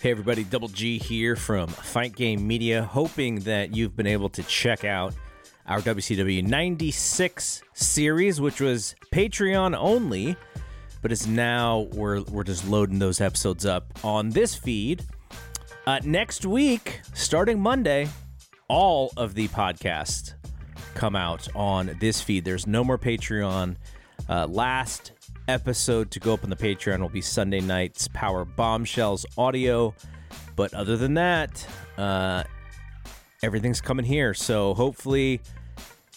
Hey everybody, Double G here from Fight Game Media, hoping that you've been able to check out our WCW 96 series, which was Patreon only, but is now we're we're just loading those episodes up on this feed. Uh, next week, starting Monday, all of the podcasts come out on this feed. There's no more Patreon. Uh, last episode to go up on the Patreon will be Sunday night's Power Bombshells audio. But other than that, uh, everything's coming here. So hopefully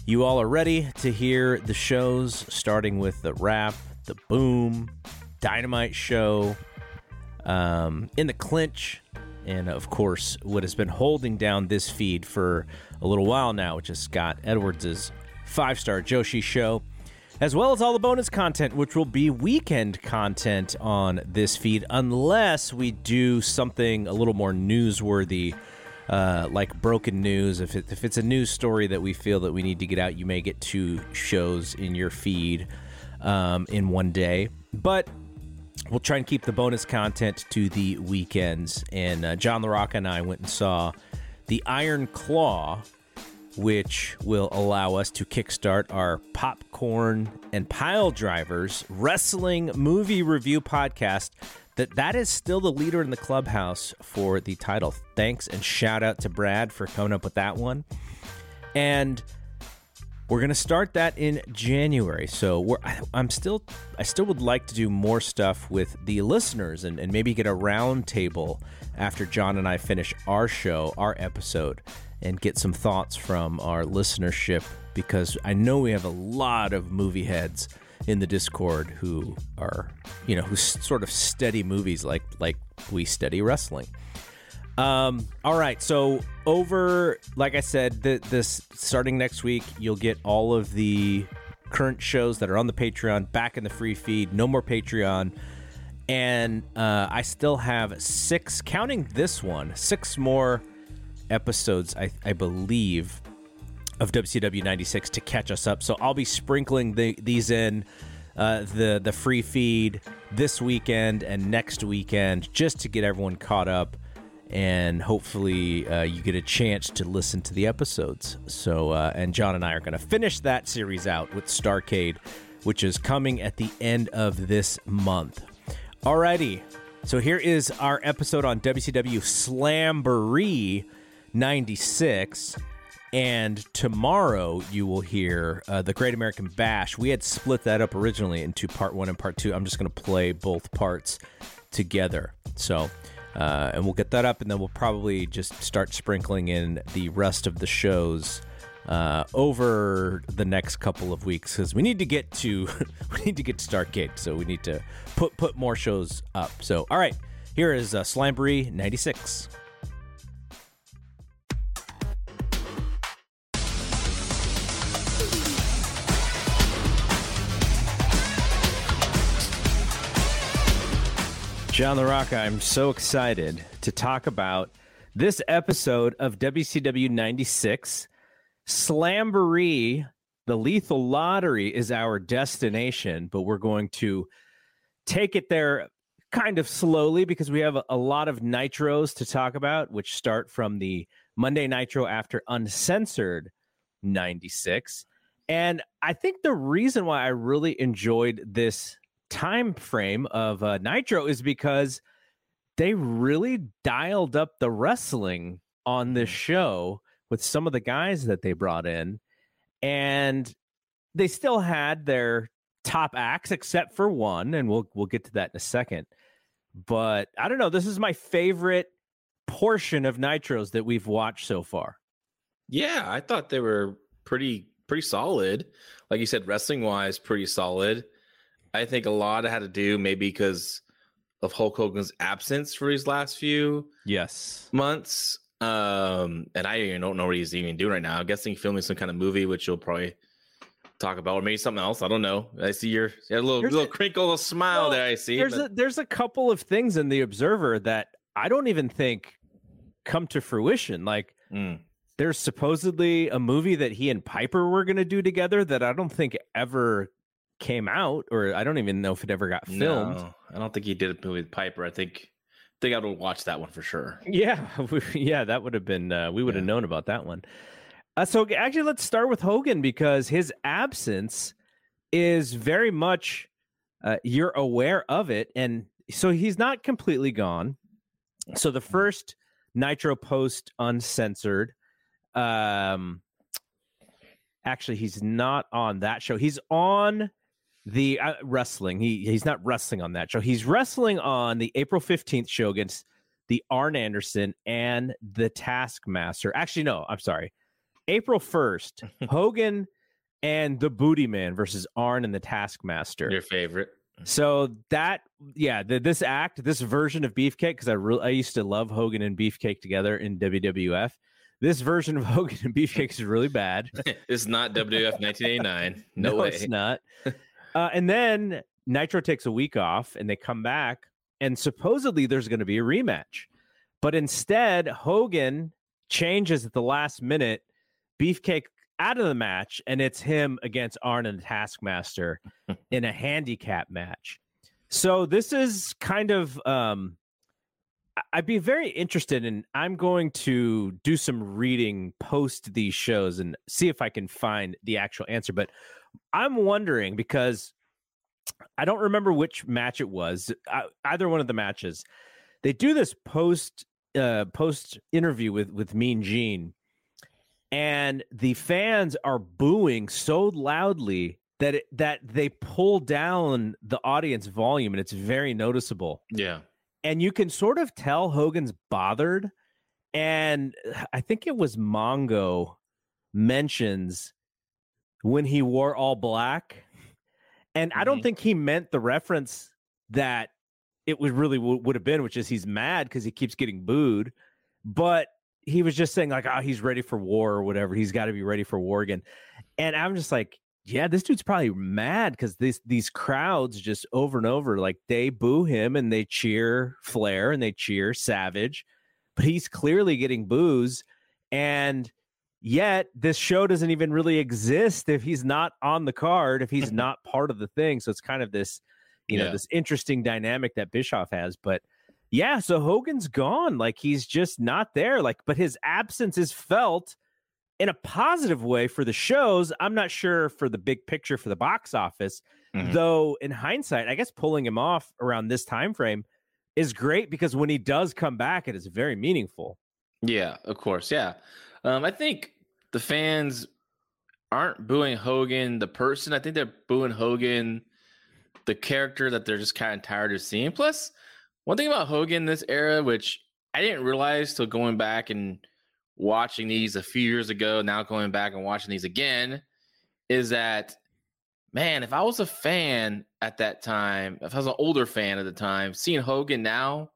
you all are ready to hear the shows, starting with the rap, the boom, dynamite show, um, in the clinch, and of course, what has been holding down this feed for a little while now, which is Scott Edwards' five star Joshi show as well as all the bonus content, which will be weekend content on this feed, unless we do something a little more newsworthy, uh, like broken news. If, it, if it's a news story that we feel that we need to get out, you may get two shows in your feed um, in one day. But we'll try and keep the bonus content to the weekends. And uh, John LaRocca and I went and saw the Iron Claw which will allow us to kickstart our popcorn and pile drivers wrestling movie review podcast that that is still the leader in the clubhouse for the title. Thanks and shout out to brad for coming up with that one. And we're going to start that in january. So we're i'm still i still would like to do more stuff with the listeners and, and maybe get a round table after john and i finish our show our episode and get some thoughts from our listenership because I know we have a lot of movie heads in the Discord who are, you know, who sort of study movies like like we study wrestling. Um, all right, so over, like I said, the, this starting next week, you'll get all of the current shows that are on the Patreon back in the free feed. No more Patreon. And uh, I still have six, counting this one, six more episodes, I, I believe, of WCW 96 to catch us up. So I'll be sprinkling the, these in uh, the the free feed this weekend and next weekend just to get everyone caught up. And hopefully, uh, you get a chance to listen to the episodes. So, uh, and John and I are going to finish that series out with Starcade, which is coming at the end of this month. Alrighty, so here is our episode on WCW Slamboree 96. And tomorrow you will hear uh, the Great American Bash. We had split that up originally into part one and part two. I'm just going to play both parts together. So, uh, and we'll get that up, and then we'll probably just start sprinkling in the rest of the shows uh, over the next couple of weeks because we need to get to we need to get to Starcade. So we need to put put more shows up. So, all right, here is uh, Slamboree 96. John LaRocca, I'm so excited to talk about this episode of WCW 96. Slamboree, the lethal lottery, is our destination, but we're going to take it there kind of slowly because we have a lot of nitros to talk about, which start from the Monday Nitro after Uncensored 96. And I think the reason why I really enjoyed this time frame of uh, Nitro is because they really dialed up the wrestling on this show with some of the guys that they brought in, and they still had their top acts except for one, and we'll we'll get to that in a second. But I don't know. This is my favorite portion of Nitros that we've watched so far. Yeah, I thought they were pretty pretty solid. Like you said, wrestling wise, pretty solid. I think a lot had to do maybe because of Hulk Hogan's absence for these last few yes months. Um, and I even don't know what he's even doing right now. I'm guessing filming some kind of movie, which you'll probably talk about, or maybe something else. I don't know. I see your, your little little a, crinkle, little smile well, there. I see. There's but... a there's a couple of things in the Observer that I don't even think come to fruition. Like mm. there's supposedly a movie that he and Piper were going to do together that I don't think ever came out, or I don't even know if it ever got filmed. No, I don't think he did a movie with Piper. I think I think I would watch that one for sure. Yeah, yeah, that would have been. Uh, we would have yeah. known about that one. Uh, so actually, let's start with Hogan because his absence is very much uh, you're aware of it, and so he's not completely gone. So the first Nitro post uncensored. Um, actually, he's not on that show. He's on the uh, wrestling. He he's not wrestling on that show. He's wrestling on the April 15th show against the Arn Anderson and the Taskmaster. Actually, no, I'm sorry. April 1st, Hogan and the Booty Man versus Arn and the Taskmaster. Your favorite. So that yeah, the, this act, this version of Beefcake, because I really I used to love Hogan and Beefcake together in WWF. This version of Hogan and Beefcake is really bad. it's not WWF 1989. No, no way. it's not. Uh, and then Nitro takes a week off and they come back, and supposedly there's going to be a rematch. But instead, Hogan changes at the last minute, Beefcake out of the match, and it's him against Arn and Taskmaster in a handicap match. So this is kind of um I'd be very interested in I'm going to do some reading post these shows and see if I can find the actual answer. But I'm wondering because I don't remember which match it was, uh, either one of the matches. They do this post uh, post interview with with Mean Gene, and the fans are booing so loudly that it, that they pull down the audience volume, and it's very noticeable. Yeah, and you can sort of tell Hogan's bothered, and I think it was Mongo mentions when he wore all black. And mm-hmm. I don't mm-hmm. think he meant the reference that it was really w- would have been, which is he's mad because he keeps getting booed. But he was just saying, like, oh, he's ready for war or whatever. He's got to be ready for war again. And I'm just like, yeah, this dude's probably mad because these these crowds just over and over, like they boo him and they cheer Flair and they cheer Savage, but he's clearly getting boos. And Yet this show doesn't even really exist if he's not on the card, if he's not part of the thing. So it's kind of this, you know, this interesting dynamic that Bischoff has. But yeah, so Hogan's gone. Like he's just not there. Like, but his absence is felt in a positive way for the shows. I'm not sure for the big picture for the box office, mm-hmm. though. In hindsight, I guess pulling him off around this time frame is great because when he does come back, it is very meaningful. Yeah, of course. Yeah. Um, I think the fans aren't booing Hogan the person. I think they're booing Hogan the character that they're just kind of tired of seeing. Plus, one thing about Hogan this era, which I didn't realize till going back and watching these a few years ago, now going back and watching these again, is that man, if I was a fan at that time, if I was an older fan at the time, seeing Hogan now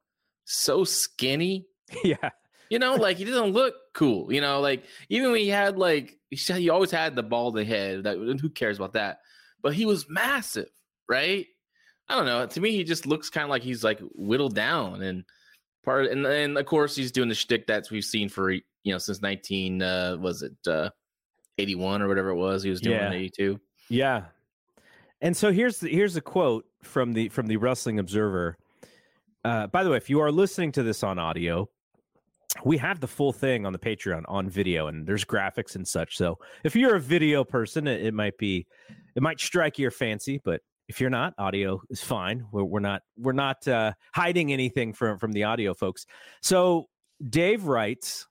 so skinny, yeah, you know, like he doesn't look cool. You know, like even when he had like he always had the bald head. That who cares about that? But he was massive, right? I don't know. To me, he just looks kind of like he's like whittled down and part. And and of course, he's doing the shtick that we've seen for you know since nineteen uh, was it uh, eighty one or whatever it was he was doing Yeah. in eighty two. Yeah. And so here's the, here's a quote from the from the Wrestling Observer. Uh, by the way, if you are listening to this on audio, we have the full thing on the Patreon on video, and there's graphics and such. So if you're a video person, it, it might be it might strike your fancy, but if you're not, audio is fine. We're, we're not we're not uh, hiding anything from from the audio folks. So Dave writes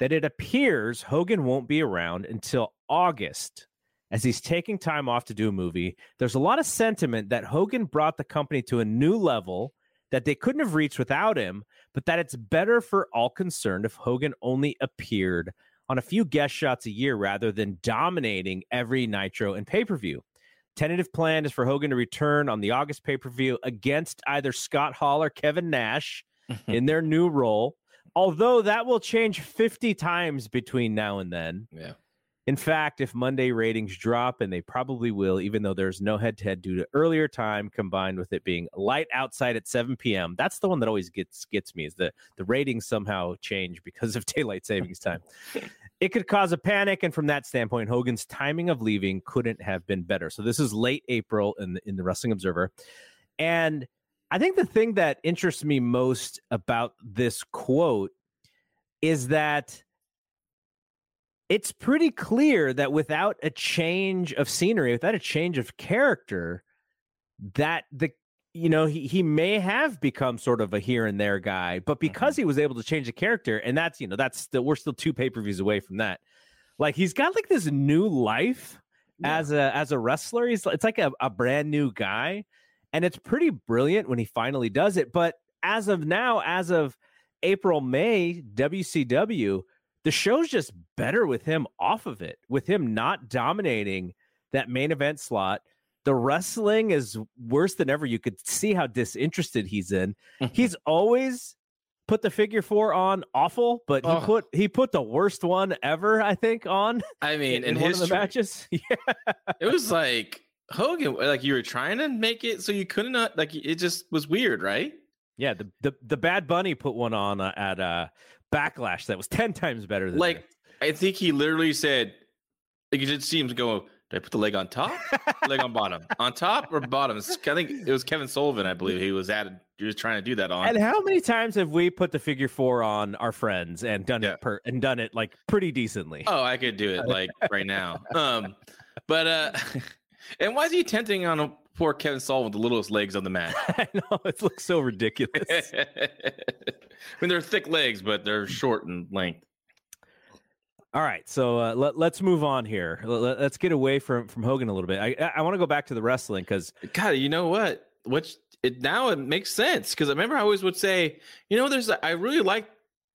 that it appears Hogan won't be around until August as he's taking time off to do a movie. There's a lot of sentiment that Hogan brought the company to a new level that they couldn't have reached without him, but that it's better for all concerned if Hogan only appeared on a few guest shots a year rather than dominating every Nitro and pay per view. Tentative plan is for Hogan to return on the August pay per view against either Scott Hall or Kevin Nash in their new role. Although that will change 50 times between now and then. Yeah. In fact, if Monday ratings drop, and they probably will, even though there's no head to head due to earlier time combined with it being light outside at 7 p.m., that's the one that always gets gets me is the the ratings somehow change because of daylight savings time. it could cause a panic, and from that standpoint, Hogan's timing of leaving couldn't have been better. So this is late April in the, in the Wrestling Observer, and I think the thing that interests me most about this quote is that it's pretty clear that without a change of scenery, without a change of character, that the you know he he may have become sort of a here and there guy, but because mm-hmm. he was able to change the character, and that's you know that's still we're still two pay per views away from that. Like he's got like this new life as a as a wrestler. He's it's like a, a brand new guy, and it's pretty brilliant when he finally does it. But as of now, as of April May, WCW the show's just better with him off of it, with him not dominating that main event slot. The wrestling is worse than ever. You could see how disinterested he's in. he's always put the figure four on awful, but he Oh. put he put the worst one ever, I think, on I mean, in, in, one of the matches. yeah. it was like Hogan, like you were trying to make it so you couldn't not like it just was weird, right? Yeah, the, the the Bad Bunny put one on uh, at uh Backlash that was 10 times better than Like I think he literally said, like you did see him go. Did I put the leg on top, leg on bottom, on top or bottom? I think it was Kevin Sullivan, I believe. He was at. He was trying to do that on. And how many times have we put the figure four on our friends and done Yeah. it per and done it like pretty decently? Oh, I could do it like right now. Um, but uh, and why is he tenting on a poor Kevin Sullivan with the littlest legs on the mat? I know it looks so ridiculous. I mean, they're thick legs, but they're short in length. All right, so uh, let, let's move on here. Let, us get away from from Hogan a little bit. I I want to go back to the wrestling because God, you know what? Which it now it makes sense because I remember I always would say, you know, there's I really like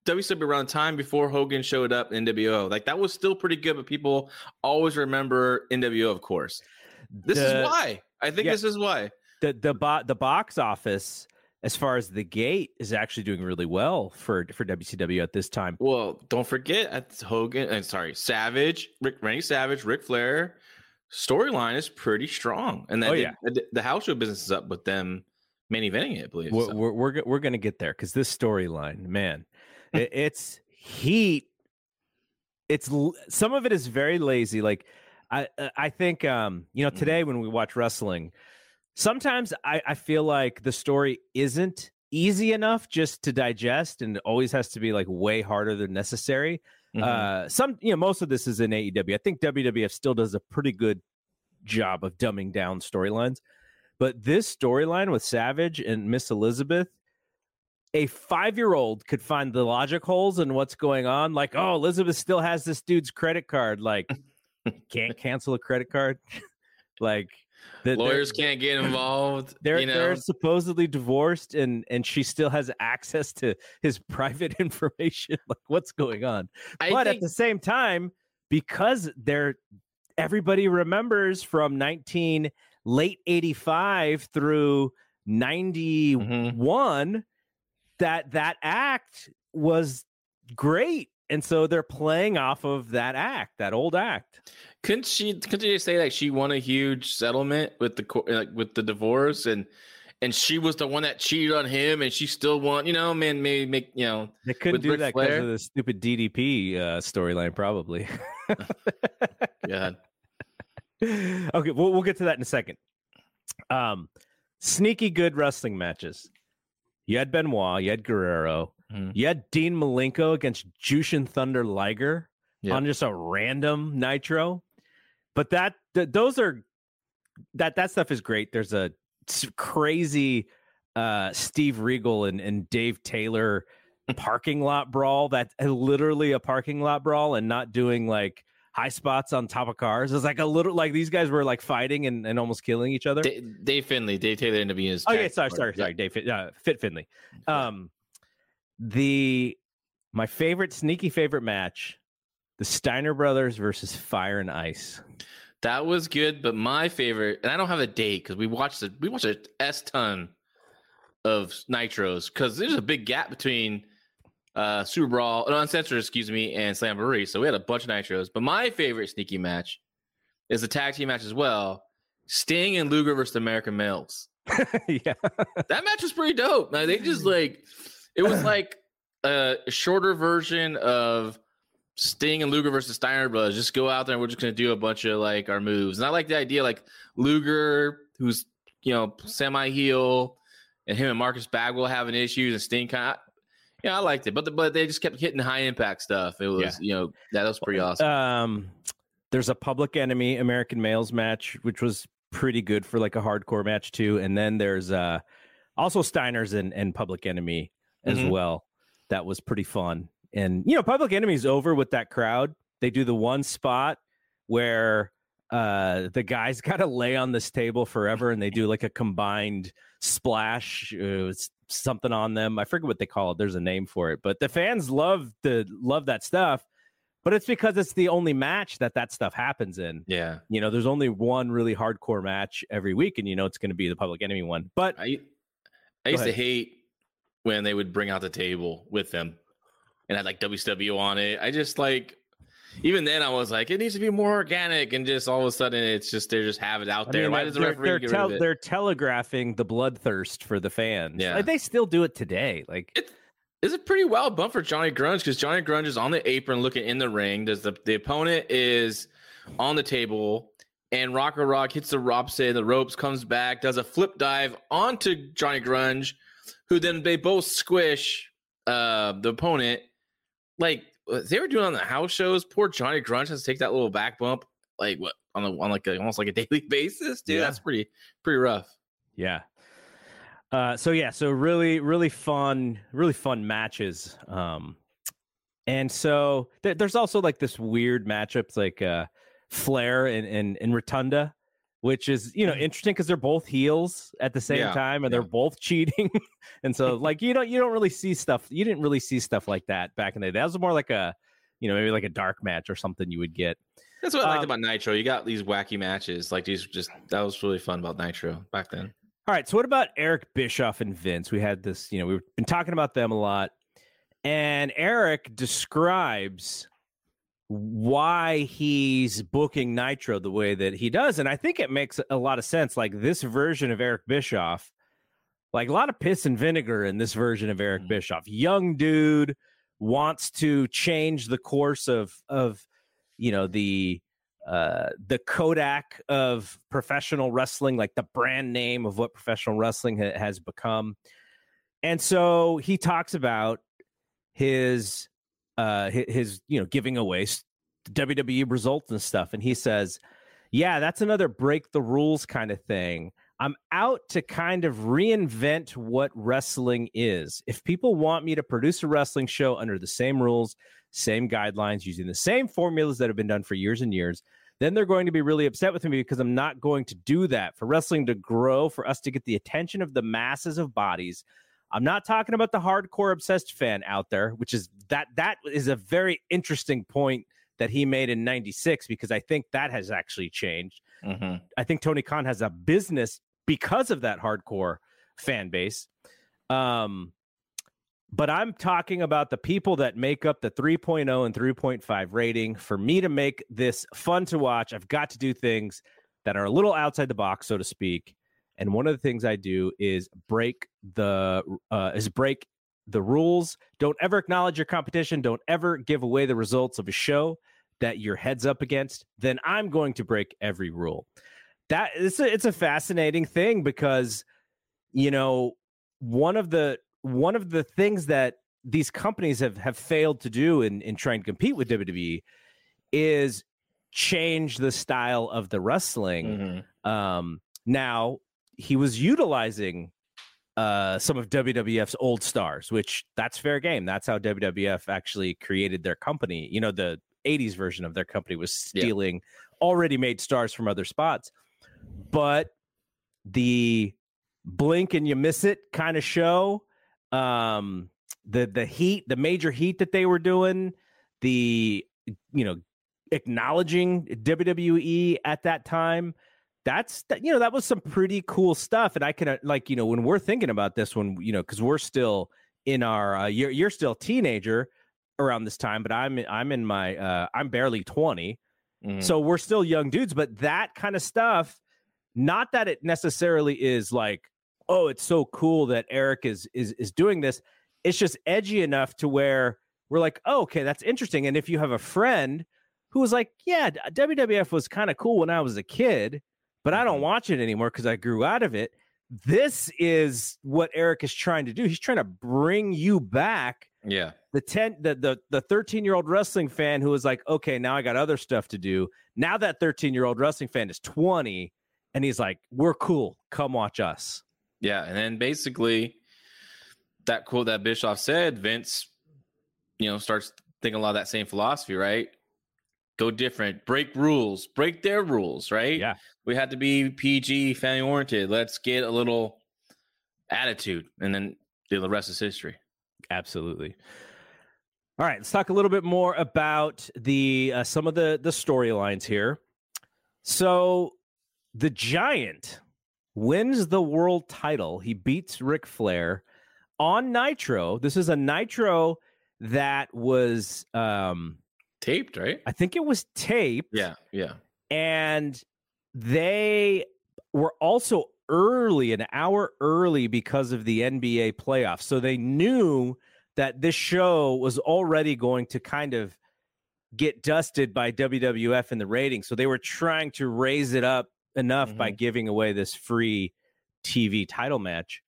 WCW around the time before Hogan showed up in NWO. Like that was still pretty good, but people always remember NWO, of course. This The- is why. I think Yeah. this is why. the the bo- the box office as far as the gate is actually doing really well for for WCW at this time. Well, don't forget it's Hogan and sorry, Savage, Rick Randy Savage, Ric Flair storyline is pretty strong. And then Oh, yeah. the, the house show business is up with them main eventing it, I believe. We're so. we're we're, we're gonna get there because this storyline, man, it, it's heat. It's some of it is very lazy. Like I uh, I think um you know Mhm. today when we watch wrestling, sometimes I I feel like the story isn't easy enough just to digest and always has to be like way harder than necessary. Mhm. Uh, some, you know, most of this is in AEW. I think WWF still does a pretty good job of dumbing down storylines, but this storyline with Savage and Miss Elizabeth, a five-year-old could find the logic holes in what's going on. Like, oh, Elizabeth still has this dude's credit card. Like, can't cancel a credit card. like, the, Lawyers can't get involved. they're you know? they're supposedly divorced and and she still has access to his private information like what's going on I but think- at the same time because they're everybody remembers from 19 late 85 through mm-hmm. 91 that that act was great and so they're playing off of that act that old act couldn't she couldn't they say like she won a huge settlement with the like with the divorce and and she was the one that cheated on him, and she still won. You know, man, maybe make you know. They couldn't do Ric that because of the stupid DDP uh, storyline, probably. Yeah, okay, we'll, we'll get to that in a second. Um, sneaky good wrestling matches. You had Benoit, you had Guerrero, Mhm. you had Dean Malenko against Jushin Thunder Liger Yeah. on just a random Nitro. But that th- those are that that stuff is great. There's a crazy uh Steve Regal and, and Dave Taylor parking lot brawl that's literally a parking lot brawl and not doing like high spots on top of cars. It's like a little like these guys were like fighting and, and almost killing each other. Dave, Dave Finley, Dave Taylor ended up being his. oh yeah, tag sorry, sorry, Yeah. sorry, Dave Fit, uh, Fit Finlay. Um, the my favorite sneaky favorite match, the Steiner brothers versus Fire and Ice. That was good, but my favorite, and I don't have a date because we watched it. We watched a s ton of nitros because there's a big gap between uh Super Brawl, no, Uncensored, excuse me, and Slamboree. So we had a bunch of nitros. But my favorite sneaky match is the tag team match as well. Sting and Luger versus the American Males. yeah, That match was pretty dope. Now they just like it was like a shorter version of Sting and Luger versus Steiner Brothers. Just go out there and we're just gonna do a bunch of like our moves. And I like the idea, like Luger, who's you know semi heel, and him and Marcus Bagwell having issues, and Sting kind of. Yeah, I liked it, but the, but they just kept hitting high impact stuff. It was Yeah. you know that was pretty awesome. um, there's a Public Enemy American Males match, which was pretty good for like a hardcore match too. And then there's uh also Steiner's and, and Public Enemy as Mhm. well. That was pretty fun. And you know, Public Enemy's over with that crowd. They do the one spot where uh the guys gotta lay on this table forever and they do like a combined splash uh, something on them i forget what they call it there's a name for it but the fans love the love that stuff but it's because it's the only match that that stuff happens in yeah, you know there's only one really hardcore match every week and you know it's going to be the public enemy one but I I used to hate when they would bring out the table with them and had like WCW on it. I just like even then I was like, it needs to be more organic, and just all of a sudden it's just they just have it out I there. mean, Why they're- does the referee they're, get tel- rid of it? they're telegraphing the bloodthirst for the fans Yeah. like, they still do it today like It's a pretty wild bump for Johnny Grunge because Johnny Grunge is on the apron looking in the ring. Does the the opponent is on the table and Rocco Rock hits the ropes, say the ropes, comes back, does a flip dive onto Johnny Grunge, who then they both squish uh the opponent. Like they were doing on the house shows. Poor Johnny Grunge has to take that little back bump, like what on the on like a, almost like a daily basis, dude. Yeah. That's pretty pretty rough. Yeah. Uh, so yeah, so really, really fun, really fun matches. Um, and so th- there's also like this weird matchups like uh, Flair and, and and Rotunda, which is you know interesting because they're both heels at the same Yeah, time and they're both cheating, and so like you don't you don't really see stuff you didn't really see stuff like that back in the day. That was more like a you know maybe like a dark match or something you would get. That's what I liked Um, about Nitro. You got these wacky matches, like these. Just that was really fun about Nitro back then. All right. So what about Eric Bischoff and Vince? We had this, you know, we've been talking about them a lot. And Eric describes why he's booking Nitro the way that he does. And I think it makes a lot of sense. Like this version of Eric Bischoff, like a lot of piss and vinegar in this version of Eric Mhm. Bischoff. Young dude wants to change the course of of you know the uh the Kodak of professional wrestling, like the brand name of what professional wrestling ha- has become. And so he talks about his uh his you know giving away WWE results and stuff and he says, "Yeah, that's another break the rules kind of thing. I'm out to kind of reinvent what wrestling is. If people want me to produce a wrestling show under the same rules, same guidelines, using the same formulas that have been done for years and years, then they're going to be really upset with me because I'm not going to do that. For wrestling to grow, for us to get the attention of the masses of bodies, I'm not talking about the hardcore obsessed fan out there, which is that that is a very interesting point that he made in 96 because I think that has actually changed. Mm-hmm. I think Tony Khan has a business because of that hardcore fan base. Um, but I'm talking about the people that make up the 3.0 and 3.5 rating. For me to make this fun to watch, I've got to do things that are a little outside the box, so to speak. And one of the things I do is break the uh, is break the rules. Don't ever acknowledge your competition. Don't ever give away the results of a show that your heads up against. Then I'm going to break every rule. That it's a, it's a fascinating thing because you know one of the one of the things that these companies have have failed to do in in trying to compete with WWE is change the style of the wrestling. Mm-hmm. Um, now he was utilizing uh, some of WWF's old stars, which that's fair game. That's how WWF actually created their company. You know, the 80s version of their company was Yeah. stealing already made stars from other spots. But the blink and you miss it kind of show, um, the the heat, the major heat that they were doing, the you know, acknowledging WWE at that time that's that you know that was some pretty cool stuff and i can uh, like you know when we're thinking about this one you know because we're still in our uh, you're, you're still a teenager around this time but i'm i'm in my uh i'm barely 20 Mhm. so we're still young dudes but that kind of stuff not that it necessarily is like oh it's so cool that eric is is is doing this it's just edgy enough to where we're like oh, okay that's interesting and if you have a friend who was like yeah wwf was kind of cool when i was a kid but I don't Mhm. watch it anymore because I grew out of it. This is what Eric is trying to do. He's trying to bring you back yeah. the 10 the the the 13 year old wrestling fan who was like, okay, now I got other stuff to do. Now that 13 year old wrestling fan is 20 and he's like, we're cool. Come watch us. Yeah, and then basically that quote that Bischoff said, Vince, you know, starts thinking a lot of that same philosophy, right? Go different, break rules, break their rules, right? Yeah. We had to be PG, family oriented. Let's get a little attitude, and then the rest is history. Absolutely. All right, let's talk a little bit more about the uh, some of the the storylines here. So, the Giant wins the world title. He beats Ric Flair on Nitro. This is a Nitro that was um Taped, right? I think it was taped Yeah, yeah. and they were also early, an hour early because of the NBA playoffs. So they knew that this show was already going to kind of get dusted by WWF in the ratings. So they were trying to raise it up enough by mm-hmm. giving away this free TV title match.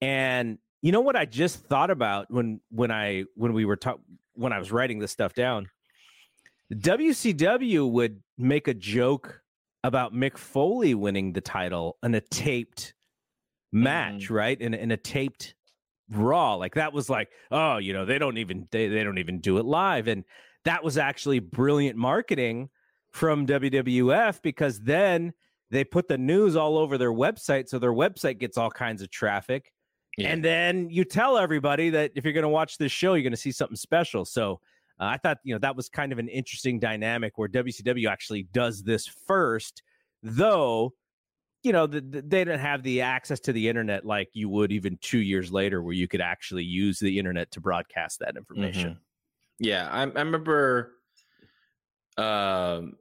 And you know what I just thought about when when I when we were talking when I was writing this stuff down? WCW would make a joke about Mick Foley winning the title in a taped match, mm-hmm. right? In, in a taped Raw, like that was like, oh, you know, they don't even they, they don't even do it live, and that was actually brilliant marketing from WWF because then they put the news all over their website, so their website gets all kinds of traffic. Yeah. And then you tell everybody that if you're going to watch this show, you're going to see something special. So uh, I thought, you know, that was kind of an interesting dynamic where WCW actually does this first, though, you know, the, the, they didn't have the access to the internet like you would even two years later, where you could actually use the internet to broadcast that information. Yeah, I, I remember. Um,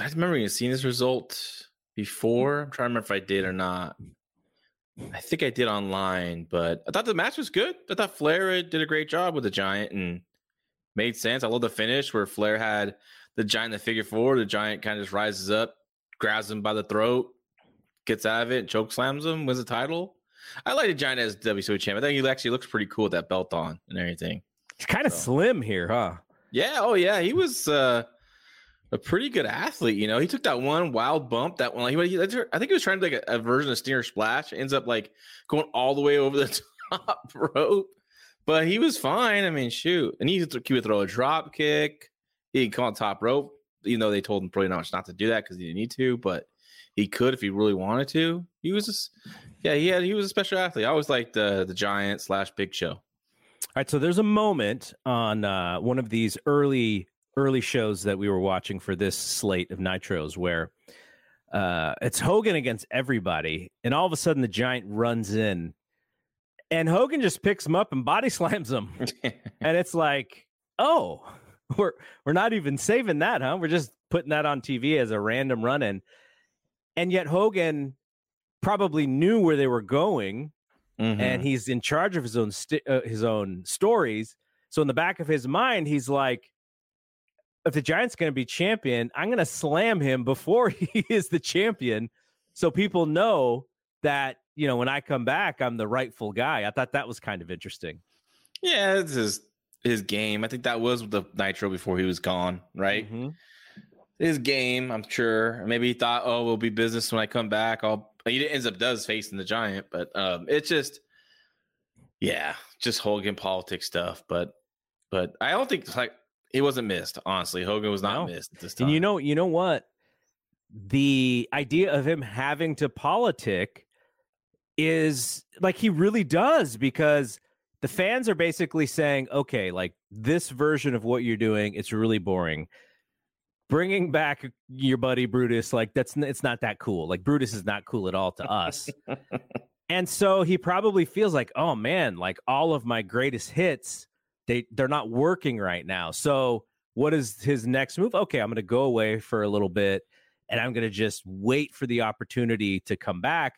I remember you seeing this result before. I'm trying to remember if I did or not. I think I did online, but I thought the match was good. I thought Flair did a great job with the Giant and made sense. I love the finish where Flair had the Giant the figure four. The Giant kind of just rises up, grabs him by the throat, gets out of it, choke slams him, wins the title. I like the Giant as WCW champ. I think he actually looks pretty cool with that belt on and everything. He's kind of So- slim here, huh? Yeah, oh yeah, he was uh, a pretty good athlete. You know, he took that one wild bump, that one. Like, he, I think he was trying to like a, a version of Stinger Splash. Ends up like going all the way over the top rope, but he was fine. I mean, shoot, and he, he would throw a drop kick. He'd come on top rope, even though they told him pretty much not to do that because he didn't need to, but he could if he really wanted to. He was just, yeah, he had he was a special athlete. I always liked the the Giant slash Big Show. All right, so there's a moment on uh, one of these early early shows that we were watching for this slate of nitros where uh, it's Hogan against everybody, and all of a sudden the giant runs in, and Hogan just picks him up and body slams him, and it's like, oh, we're we're not even saving that, huh? We're just putting that on TV as a random run in, and yet Hogan probably knew where they were going Mhm. and he's in charge of his own st- uh, his own stories. So in the back of his mind, he's like, if the Giants going to be champion, I'm going to slam him before he is the champion, so people know that you know when I come back, I'm the rightful guy. I thought that was kind of interesting. yeah, it's his his game. I think that was the Nitro before he was gone, right? Mhm. His game, I'm sure. Maybe he thought, oh, we'll be business when I come back. I'll. He ends up does facing the Giant, but um, it's just, yeah, just Hogan politics stuff. But, but I don't think like he wasn't missed. Honestly, Hogan was not No. missed at this time. And you know, you know what? The idea of him having to politic is like he really does because the fans are basically saying, okay, like this version of what you're doing, it's really boring. Bringing back your buddy Brutus, like that's it's not that cool. Like Brutus is not cool at all to us. and so he probably feels like, oh man, like all of my greatest hits, they they're not working right now. So what is his next move? Okay, I'm going to go away for a little bit and I'm going to just wait for the opportunity to come back.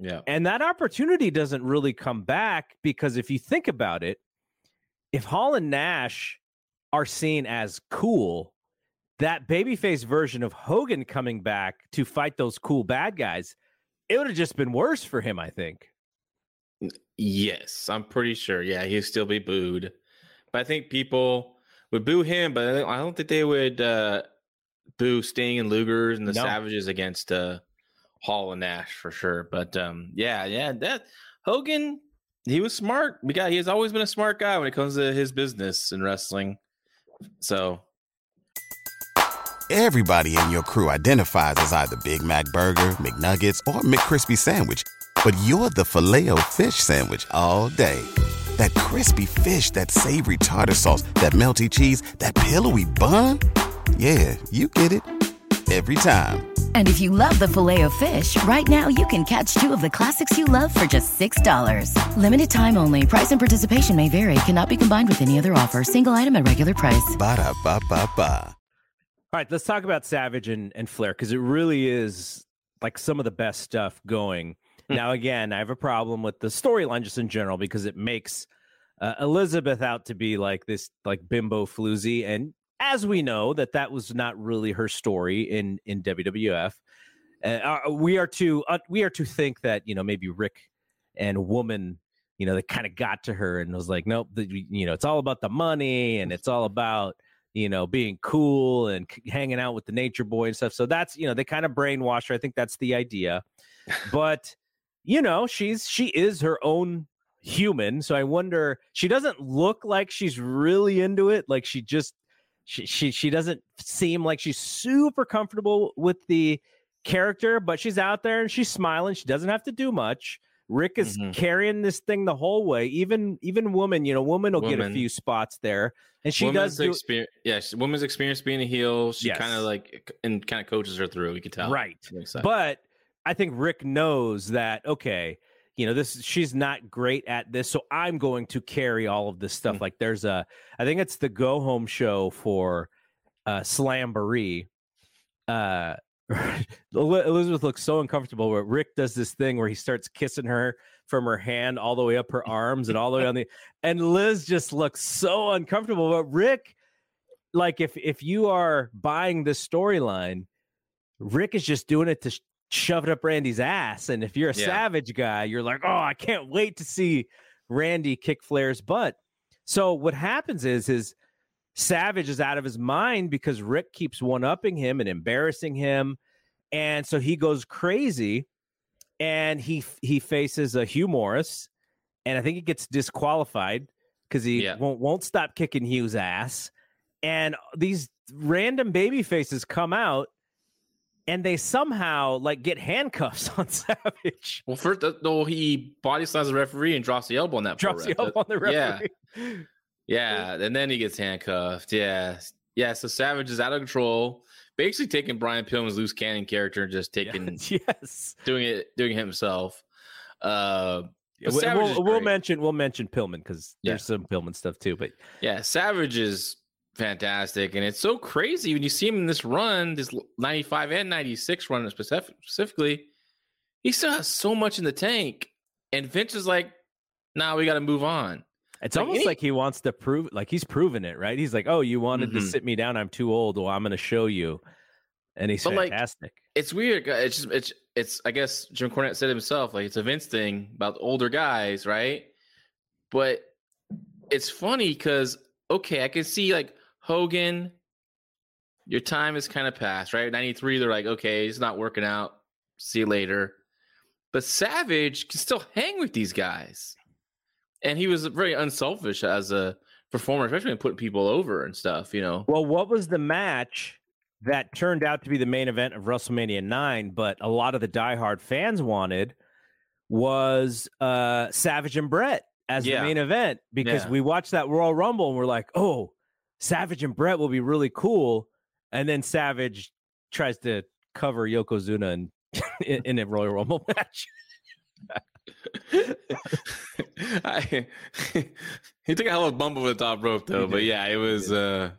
Yeah, And that opportunity doesn't really come back because if you think about it, if Hall and Nash are seen as cool, that babyface version of Hogan coming back to fight those cool bad guys, it would have just been worse for him, I think. yes, I'm pretty sure. Yeah, he'd still be booed, but I think people would boo him. But I don't- think they would uh, boo Sting and Luger and the No. Savages against uh, Hall and Nash for sure. But um, yeah, yeah, that Hogan, he was smart. We got he has always been a smart guy when it comes to his business and wrestling. So Everybody in your crew identifies as either Big Mac Burger, McNuggets, or McCrispy Sandwich. But you're the filet fish Sandwich all day. That crispy fish, that savory tartar sauce, that melty cheese, that pillowy bun. Yeah, you get it. Every time. And if you love the filet of fish, right now you can catch two of the classics you love for just $6. Limited time only. Price and participation may vary. Cannot be combined with any other offer. Single item at regular price. Ba-da-ba-ba-ba. All right, let's talk about Savage and, and Flair because it really is like some of the best stuff going. now, again, I have a problem with the storyline just in general because it makes uh, Elizabeth out to be like this like bimbo floozy, and as we know that that was not really her story in in WWF. Uh, uh, we are to uh, we are to think that you know maybe Ric and Woman, you know, they kind of got to her and was like, nope, the, you know, it's all about the money and it's all about you know being cool and c- hanging out with the nature boy and stuff. So that's you know they kind of brainwash her. I think that's the idea, but you know she's she is her own human. So I wonder she doesn't look like she's really into it. Like she just she she she doesn't seem like she's super comfortable with the character, but she's out there and she's smiling. She doesn't have to do much. Ric is Mhm. carrying this thing the whole way. Even even woman, you know, woman will get a few spots there, and she woman's does do experience. Yeah, she- woman's experience being a heel. She Yes. kind of like and kind of coaches her through. You can tell. right. But I think Ric knows that okay, you know, this she's not great at this, so I'm going to carry all of this stuff. Mm. Like there's a I think it's the go home show for uh Slamboree. Uh Elizabeth looks so uncomfortable where Ric does this thing where he starts kissing her from her hand all the way up her arms and all the way on the and Liz just looks so uncomfortable. But Ric, like if if you are buying this storyline, Ric is just doing it to shove it up Randy's ass. And if you're a Yeah. savage guy, you're like, oh, I can't wait to see Randy kick Flair's butt. So what happens is his Savage is out of his mind because Ric keeps one upping him and embarrassing him. And so he goes crazy and he he faces a Hugh Morrus. And I think he gets disqualified because he Yeah. won't won't stop kicking Hugh's ass. And these random baby faces come out and they somehow like get handcuffs on Savage. well, first though he body slams the referee and drops the elbow on that. Drops the elbow on the Yeah. referee. Yeah, yeah, and then he gets handcuffed. Yeah, yeah. So Savage is out of control, basically taking Brian Pillman's loose cannon character and just taking yes. doing it doing it himself. Uh, we- Savage is we'll, we'll mention we'll mention Pillman because Yeah. there's some Pillman stuff too. But yeah, Savage is fantastic, and it's so crazy when you see him in this run, this '95 and '96 run specific, specifically. he still has so much in the tank, and Vince is like, "Nah, we got to move on." It's Like, almost like he wants to prove, like he's proven it, right? He's like, "Oh, you wanted to Mhm. sit me down? I'm too old. Well, I'm going to show you." And he's But, like, fantastic. It's weird. It's just it's it's. I guess Jim Cornette said himself, like it's a Vince thing about older guys, right? But it's funny because okay, I can see like Hogan. Your time is kind of past, right? Ninety three, they're like, okay, it's not working out. See you later. But Savage can still hang with these guys, and he was very unselfish as a performer, especially when putting people over and stuff. You know, Well, what was the match that turned out to be the main event of WrestleMania 9, but a lot of the diehard fans wanted was uh Savage and Bret as Yeah. the main event because Yeah. we watched that Royal Rumble and we're like, "Oh, Savage and Bret will be really cool." And then Savage tries to cover Yokozuna in, in, in a Royal Rumble match. I, he took a hell of a bump over the top rope though, but yeah, it was uh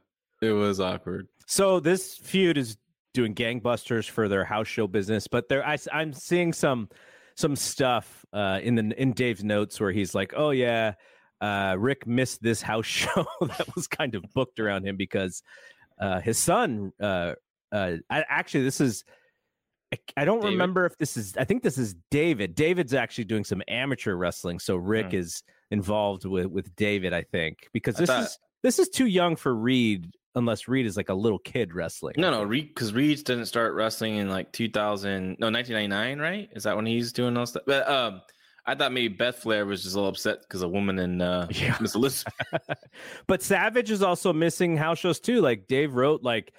it was awkward. So this feud is doing gangbusters for their house show business, but there I, am seeing some some stuff uh, in the in Dave's notes where he's like, "Oh yeah, uh, Ric missed this house show that was kind of booked around him because uh, his son. Uh, uh, I, actually, this is." I- I don't David? remember if this is. I think this is David. David's actually doing some amateur wrestling, so Ric Hmm. is involved with with David. I think because this thought- is this is too young for Reid, unless Reid is like a little kid wrestling. No, no, Reid because Reid didn't start wrestling in like 2000, no, 1999, right? Is that when he's doing all stuff? But um, I thought maybe Beth Flair was just a little upset because a woman in uh, Yeah. Miss Elizabeth. but Savage is also missing house shows too. Like Dave wrote, like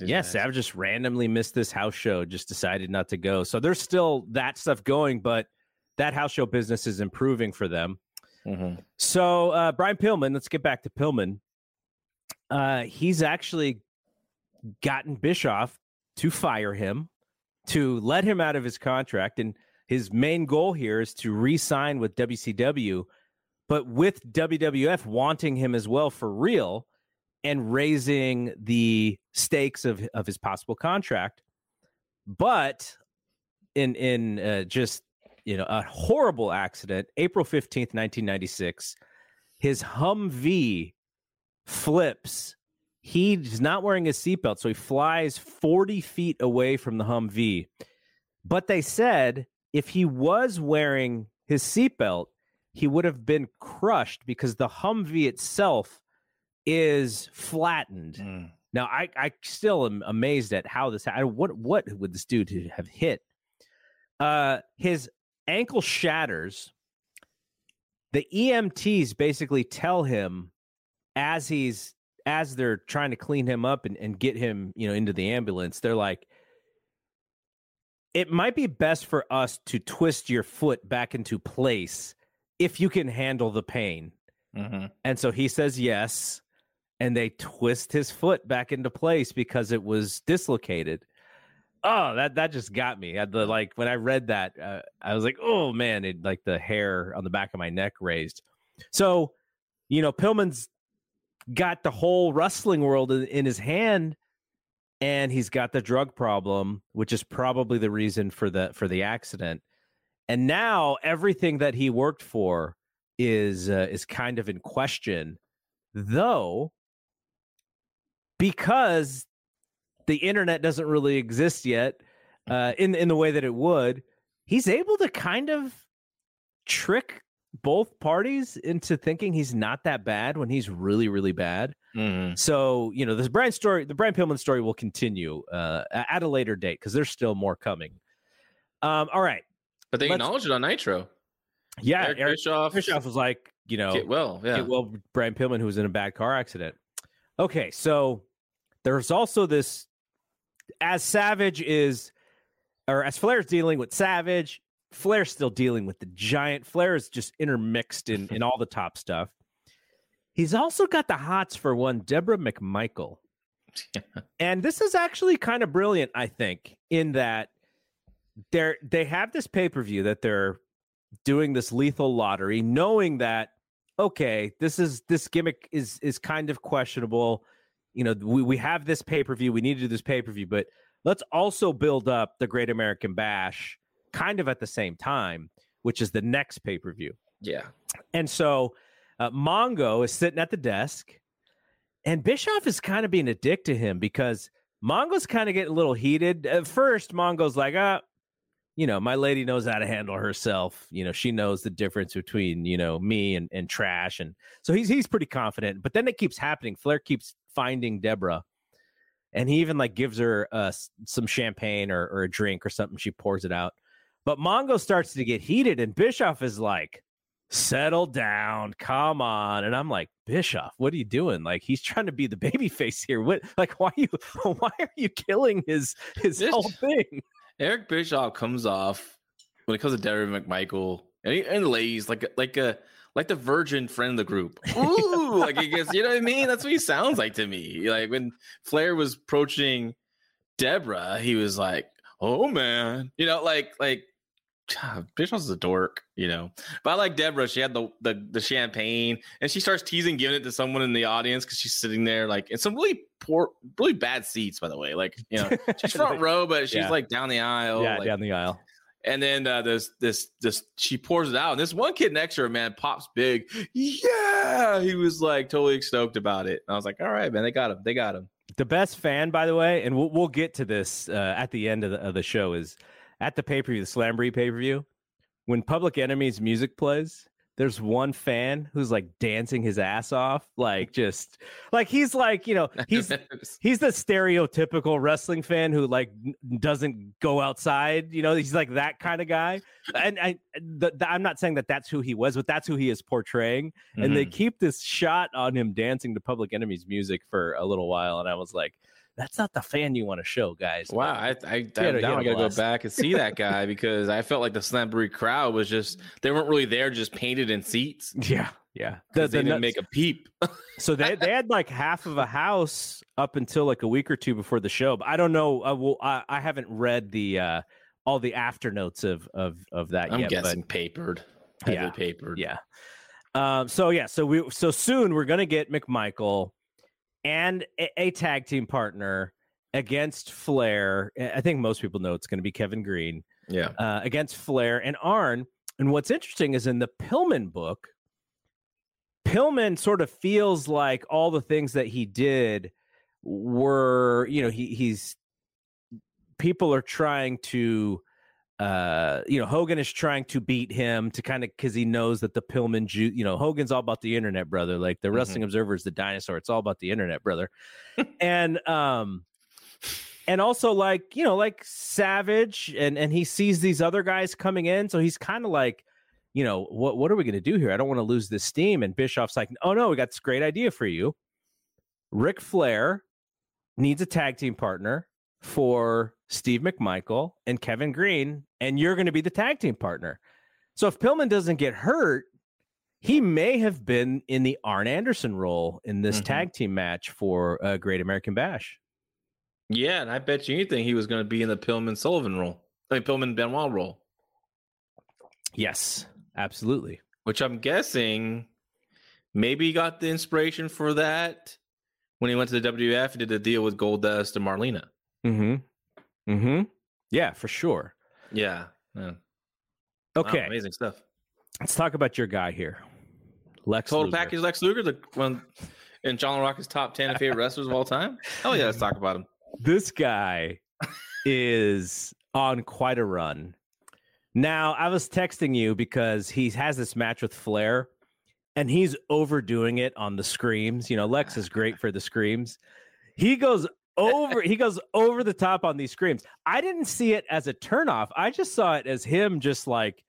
yeah, nice. Savage just randomly missed this house show, just decided not to go. So there's still that stuff going, but that house show business is improving for them. Mhm. So uh, Brian Pillman, let's get back to Pillman. Uh, he's actually gotten Bischoff to fire him, to let him out of his contract, and his main goal here is to re-sign with WCW, but with WWF wanting him as well for real and raising the stakes of of his possible contract. But in in uh, just you know a horrible accident, April fifteenth, nineteen ninety six, his Humvee flips. He's not wearing his seatbelt, so he flies forty feet away from the Humvee. But they said if he was wearing his seatbelt, he would have been crushed because the Humvee itself is flattened. Mm. Now, I, I still am amazed at how this happened. What what would this dude have hit? Uh, his ankle shatters. The EMTs basically tell him as he's as they're trying to clean him up and, and get him, you know, into the ambulance, they're like, it might be best for us to twist your foot back into place if you can handle the pain. Mhm. And so he says yes, and they twist his foot back into place because it was dislocated. Oh, that that just got me. At the like when I read that, uh, I was like, oh man, it like the hair on the back of my neck raised. So, you know, Pillman's got the whole wrestling world in, in his hand, and he's got the drug problem, which is probably the reason for the for the accident. And now everything that he worked for is uh, is kind of in question, though, because the internet doesn't really exist yet uh, in in the way that it would. He's able to kind of trick both parties into thinking he's not that bad when he's really really bad. Mhm. So you know this Brian story, the Brian Pillman story will continue uh, at a later date because there's still more coming. Um, all right, But they acknowledged it on Nitro. yeah, Eric Eric Bischoff, Bischoff was like, you know, get well, yeah. get well Brian Pillman, who was in a bad car accident. Okay, so there's also this as Savage is, or as Flair's dealing with Savage, Flair's still dealing with the giant. Flair is just intermixed in in all the top stuff. He's also got the hots for one Deborah McMichael. and this is actually kind of brilliant, I think, in that they're they have this pay-per-view that they're doing this lethal lottery, knowing that okay, this is this gimmick is is kind of questionable. You know, we, we have this pay-per-view, we need to do this pay-per-view, but let's also build up the Great American Bash kind of at the same time, which is the next pay per view. Yeah. And so uh, Mongo is sitting at the desk, and Bischoff is kind of being a dick to him because Mongo's kind of getting a little heated. At first, Mongo's like, ah, you know, my lady knows how to handle herself. You know, she knows the difference between, you know, me and, and trash. And so he's he's pretty confident. But then it keeps happening. Flair keeps finding Deborah. And he even like gives her uh, some champagne or, or a drink or something. She pours it out. But Mongo starts to get heated, and Bischoff is like, settle down come on and i'm like bischoff what are you doing like he's trying to be the baby face here what like why are you why are you killing his his This- whole thing Eric Bischoff comes off when it comes to Derek McMichael and, he, and ladies like like a like the virgin friend of the group. Ooh, like he gets, you know what I mean? That's what he sounds like to me. Like when Flair was approaching Deborah, he was like, "Oh man," you know, like like God, Bischoff's a dork, you know. But I like Deborah. She had the, the the champagne, and she starts teasing, giving it to someone in the audience because she's sitting there like in some really poor, really bad seats, by the way. Like you know, she's front row, but she's Yeah. like down the aisle. yeah like, down the aisle and then uh, this this this she pours it out. And this one kid next to her, man, pops big. Yeah, he was like totally stoked about it. And I was like, all right, man, they got him. They got him. the best fan by the way and we'll, we'll get to this uh, at the end of the, of the show is at the pay-per-view the slamboree pay-per-view when public enemies music plays there's one fan who's like dancing his ass off like just like he's like you know he's he's the stereotypical wrestling fan who like doesn't go outside you know he's like that kind of guy. And i th- th- i'm not saying that that's who he was but that's who he is portraying. And they mm-hmm. keep this shot on him dancing to public enemies music for a little while and i was like that's not the fan you want to show guys Wow, I, I, I had a- now he I gotta go back and see that guy because I felt like the Slamboree crowd was just they weren't really there, just painted in seats. yeah yeah 'cause they the didn't nuts- make a peep. so they, they had like half of a house up until like a week or two before the show but i don't know uh, well, I, I haven't read the uh all the after notes of of of that I'm yet but- guessing papered, heavily Yeah, papered. Yeah. Um, so yeah, so we so soon we're gonna get McMichael and a, a tag team partner against Flair. I think most people know it's gonna be Kevin Greene yeah. uh, against Flair and Arn. And what's interesting is in the Pillman book, Pillman sort of feels like all the things that he did were, you know, he he's people are trying to uh you know Hogan is trying to beat him to kind of cuz he knows that the Pillman you know Hogan's all about the internet brother. Like the Mhm. wrestling observer is the dinosaur. It's all about the internet brother. And um and also like you know like savage and and he sees these other guys coming in so he's kind of like you know what what are we going to do here? I don't want to lose this steam. And bischoff's like oh no we got this great idea for you. Ric flair needs a tag team partner for steve mcmichael and kevin greene and you're going to be the tag team partner so if pillman doesn't get hurt he may have been in the arn anderson role in this Mhm. tag team match for uh, great american bash Yeah, and I bet you anything he was going to be in the Pillman Sullivan role. I mean, Pillman Benoit role, Yes, absolutely. which I'm guessing maybe he got the inspiration for that when he went to the WF and did the deal with Goldust and Marlena. Mm-hmm. Mm-hmm. Yeah, for sure. Yeah. yeah. Wow, Okay, amazing stuff. let's talk about your guy here, Lex. Total Luger. package Lex Luger, the one in John Rock's top 10 favorite wrestlers of all time. Hell yeah, let's talk about him. This guy is on quite a run. Now, I was texting you because he has this match with Flair, and he's overdoing it on the screams. You know, Lex is great for the screams. He goes over he goes over the top on these screams. I didn't see it as a turnoff. I just saw it as him just like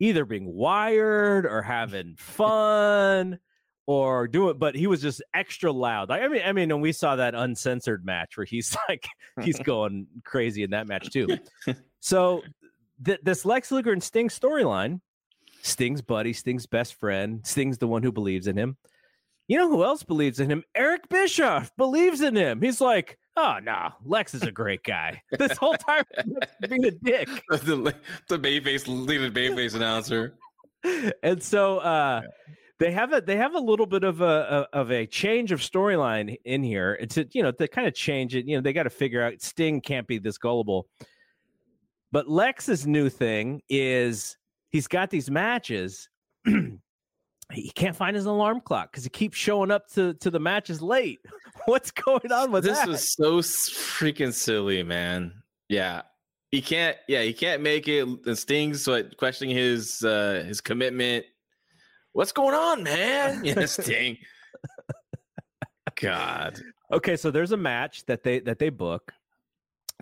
either being wired or having fun or doing but he was just extra loud. Like I mean I mean and we saw that uncensored match where he's like he's going crazy in that match too. So th- this Lex Luger and Sting storyline, Sting's buddy, Sting's best friend, Sting's the one who believes in him. You know who else believes in him? Eric Bischoff believes in him. He's like, oh no, Lex is a great guy. This whole time being a dick. the, the Babyface, leading Babyface announcer. And so uh they have a they have a little bit of a, a of a change of storyline in here to you know to kind of change it. You know they got to figure out Sting can't be this gullible. But Lex's new thing is he's got these matches. he can't find his alarm clock because he keeps showing up to, to the matches late. What's going on with this that? was so freaking silly, man. Yeah. He can't yeah, he can't make it. And Sting's like questioning his uh his commitment. What's going on, man? Yeah, Sting. God. Okay, so there's a match that they that they book.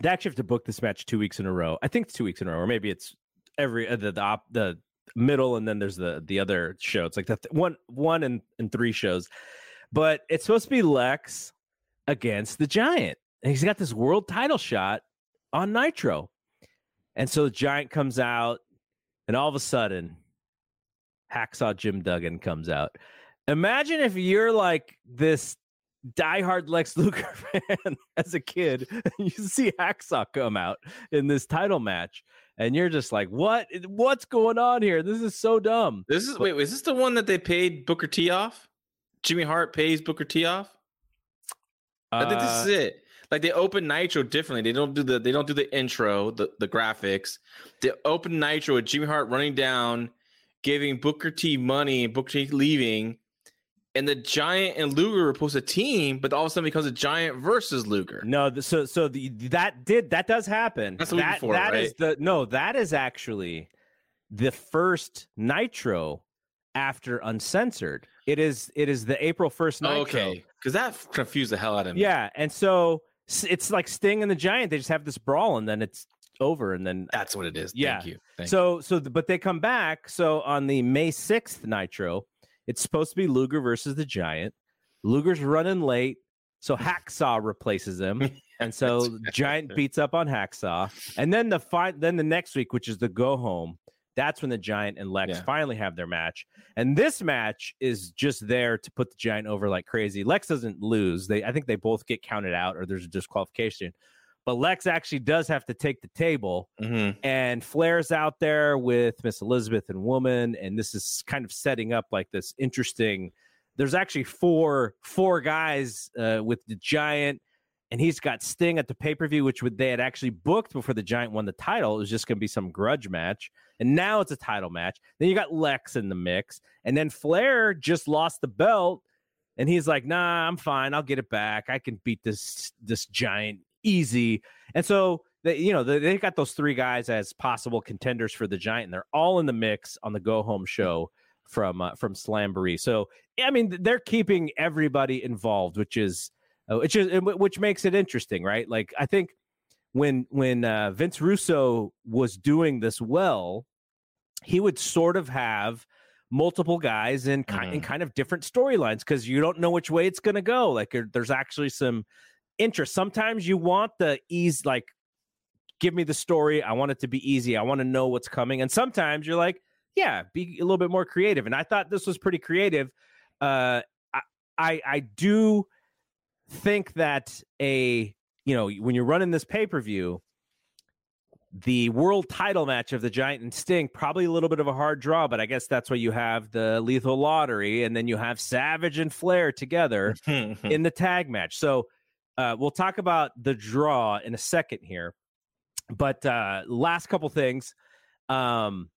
They actually have to book this match two weeks in a row. I think it's two weeks in a row, or maybe it's every uh, the the, op, the middle, and then there's the the other show. It's like the th- one one and, and three shows, but it's supposed to be Lex against the Giant, and he's got this world title shot on Nitro, and so the Giant comes out, and all of a sudden, Hacksaw Jim Duggan comes out. Imagine if you're like this diehard Lex Luger fan as a kid, and you see Hacksaw come out in this title match, and you're just like, "What? What's going on here? This is so dumb." This is wait, is this the one that they paid Booker T off? Jimmy Hart pays Booker T off? I think this is Uh, it. Like they open Nitro differently. They don't do the they don't do the intro, the, the graphics. They open Nitro with Jimmy Hart running down, giving Booker T money, and Booker T leaving, and the Giant and Luger were supposed to team, but all of a sudden becomes a Giant versus Luger. No, th- so so the that did that does happen. That's the week that, before, that is right? the no, that is actually the first Nitro after uncensored. It is it is the April first Nitro. okay, because that confused the hell out of me. Yeah, and so it's like Sting and the Giant. They just have this brawl, and then it's over, and then that's what it is. Yeah. Thank you. Thank you. so so but they come back. So on the May sixth Nitro, it's supposed to be Luger versus the Giant. Luger's running late, so Hacksaw replaces him, and so Giant beats up on Hacksaw. And then the fi- then the next week, which is the go home, that's when the Giant and Lex Yeah. finally have their match. And this match is just there to put the Giant over like crazy. Lex doesn't lose. They I think they both get counted out or there's a disqualification. But Lex actually does have to take the table Mhm. and Flair's out there with Miss Elizabeth and Woman, and this is kind of setting up like this interesting. There's actually four four guys uh, with the Giant, and he's got Sting at the pay per view, which would they had actually booked before the Giant won the title. It was just going to be some grudge match, and now it's a title match. Then you got Lex in the mix, and then Flair just lost the belt, and he's like, "Nah, I'm fine. I'll get it back. I can beat this this Giant easy." And so they, you know, they, they got those three guys as possible contenders for the Giant, and they're all in the mix on the go home show from uh, from Slamboree. So I mean, they're keeping everybody involved, which is uh, which is which makes it interesting, right? Like I think when when uh, Vince Russo was doing this well, he would sort of have multiple guys in kind in kind of different storylines because you don't know which way it's going to go. Like there's actually some interest. Sometimes you want the ease, like give me the story. I want it to be easy. I want to know what's coming. And sometimes you're like, yeah, be a little bit more creative. And I thought this was pretty creative. Uh, I, I, I do think that a, you know, when you're running this pay per view, the world title match of the Giant and Sting, probably a little bit of a hard draw, but I guess that's why you have the lethal lottery and then you have Savage and Flair together in the tag match. So uh, we'll talk about the draw in a second here. But uh, last couple things. Um,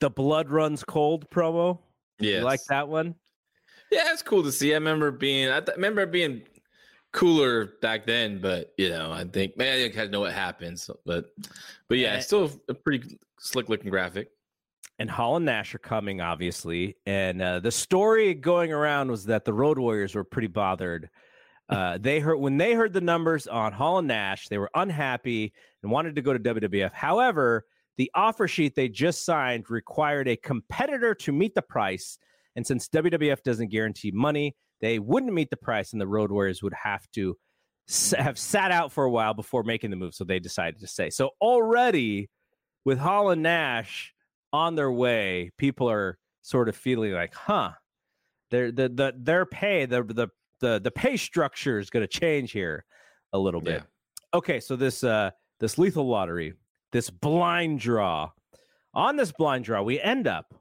the blood runs cold promo. Yeah, You like that one? Yeah, it's cool to see. I remember being, I th- remember being cooler back then, but you know, I think, man, I didn't kind of know what happens, but, but yeah, Eh. it's still a pretty slick looking graphic. and Hall and Nash are coming, obviously. And uh, the story going around was that the Road Warriors were pretty bothered. Uh, they heard when they heard the numbers on Hall and Nash, they were unhappy and wanted to go to WWF. However, the offer sheet they just signed required a competitor to meet the price. And since WWF doesn't guarantee money, they wouldn't meet the price, and the Road Warriors would have to s- have sat out for a while before making the move. So they decided to stay. So already with Hall and Nash on their way, people are sort of feeling like, huh, their the the their pay, the the the the pay structure is going to change here a little bit. Okay, so this uh this lethal lottery, this blind draw. On this blind draw, we end up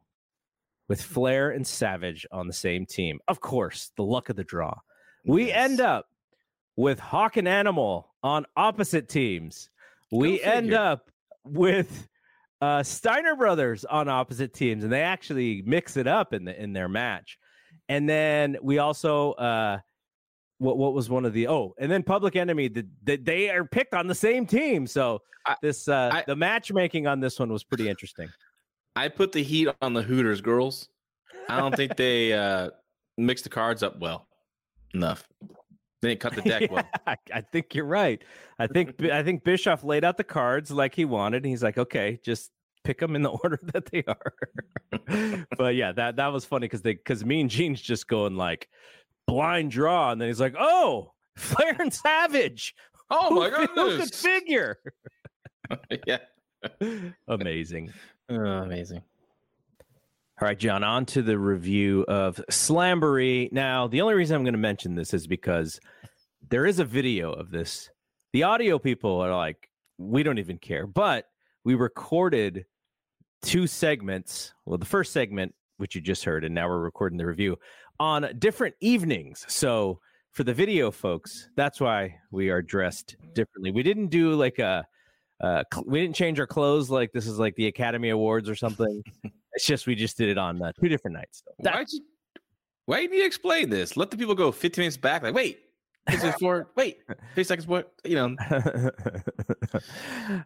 with Flair and Savage on the same team. Of course, the luck of the draw. We Yes. end up with Hawk and Animal on opposite teams. We end up with uh, Steiner brothers on opposite teams, and they actually mix it up in the in their match. And then we also uh, what what was one of the oh, and then Public Enemy the, the, they are picked on the same team. So I- this uh, I- the matchmaking on this one was pretty interesting. I put the heat on the Hooters girls. I don't think they uh mix the cards up well enough. They didn't cut the deck well. I, I think you're right. I think I think Bischoff laid out the cards like he wanted. And he's like, okay, just pick them in the order that they are. but yeah, that that was funny because they because me and Gene's just going like blind draw, and then he's like, oh, Flair and Savage. Oh Who my fi- Who could figure? yeah, Amazing. oh, amazing. All right, John, on to the review of Slamboree. Now, the only reason I'm going to mention this is because there is a video of this. The audio people are like, we don't even care. But we recorded two segments. Well, the first segment, which you just heard, and now we're recording the review on different evenings. So for the video folks, that's why we are dressed differently. We didn't do like a, uh, cl- we didn't change our clothes like this is like the Academy Awards or something. It's just we just did it on uh, two different nights. Why'd you? Why did you explain this? Let the people go 15 minutes back. Like, wait, this is for wait, 30 seconds. What you know?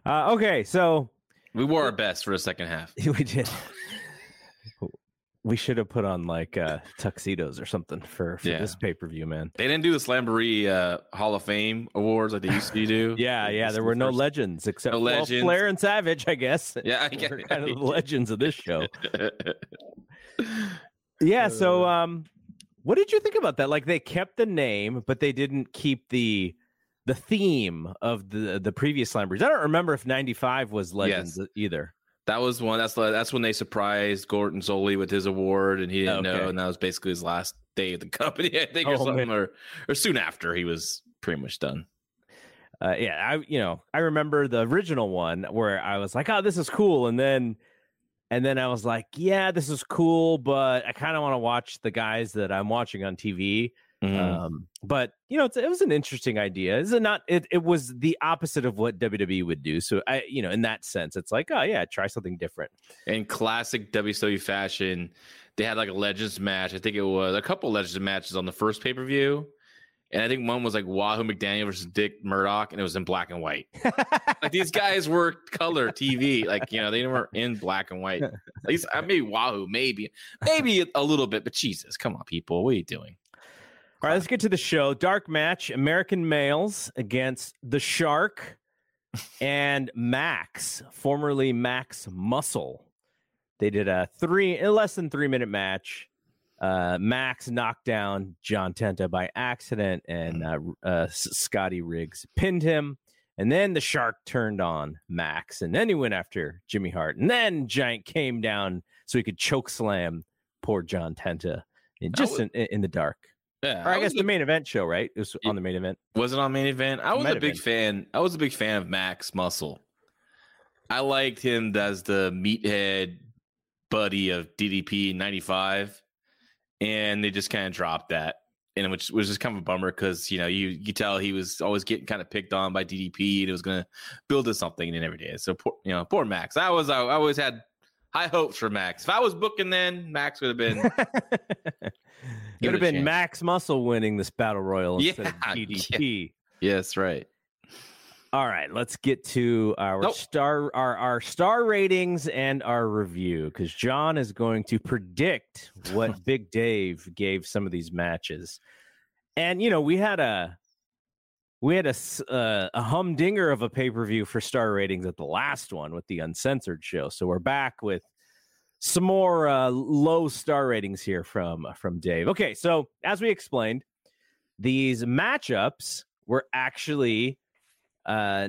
uh, okay, so We wore our best for the second half. we did. We should have put on like uh, tuxedos or something for, for Yeah. this pay per view, man. They didn't do the Slamboree uh, Hall of Fame awards like they used to do. Yeah, yeah. This There were the no first- legends except No well. Flair and Savage, I guess. Yeah, I get- kind of the legends of this show. Yeah. So, um, what did you think about that? Like, they kept the name, but they didn't keep the the theme of the the previous Slamborees. I don't remember if '95 was Legends either. That was one. That's that's when they surprised Gordon Solie with his award, and he didn't Okay. know, and that was basically his last day at the company, I think, or Oh, something, man. or or soon after he was pretty much done. uh, yeah, I you know I remember the original one where I was like, oh, this is cool, and then and then I was like, yeah, this is cool, but I kind of want to watch the guys that I'm watching on TV. Mhm. Um, but you know, it's, it was an interesting idea. Is it not? It it was the opposite of what WWE would do. So I, you know, in that sense, it's like, oh yeah, try something different. In classic WWE fashion, they had like a Legends match. I think it was a couple Legends matches on the first pay per view, and I think one was like Wahoo McDaniel versus Dick Murdoch, and it was in black and white. like these guys were color TV, like you know they weren't in black and white. At least uh, maybe Wahoo, maybe maybe a little bit, but Jesus, come on, people, what are you doing? All right, let's get to the show. Dark match: American males against the Shark and Max, formerly Max Muscle. They did a three, a less than three minute match. Uh, Max knocked down John Tenta by accident, and uh, uh, Scotty Riggs pinned him. And then the Shark turned on Max, and then he went after Jimmy Hart. And then Giant came down so he could choke slam poor John Tenta, in, just was- in, in the dark. Yeah, Or I, was guess a- the main event show, right? It was on the main event. Was it on main event? I was a big fan. I was a big fan of Max Muscle. I liked him as the meathead buddy of DDP '95, and they just kind of dropped that, and which was just kind of a bummer because you know you you tell he was always getting kind of picked on by DDP, and it was going to build to something, and it never did. So poor, you know, poor Max. I was I, I, always had high hopes for Max. If I was booking then, Max would have been it would have been chance. Max Muscle winning this battle royal Yeah, instead of yeah. Yes, right. All right, let's get to our Nope. star our, our star ratings and our review because John is going to predict what Big Dave gave some of these matches. And you know, we had a we had a uh, a humdinger of a pay-per-view for star ratings at the last one with the uncensored show. So we're back with some more uh, low star ratings here from from Dave. Okay, so as we explained, these matchups were actually uh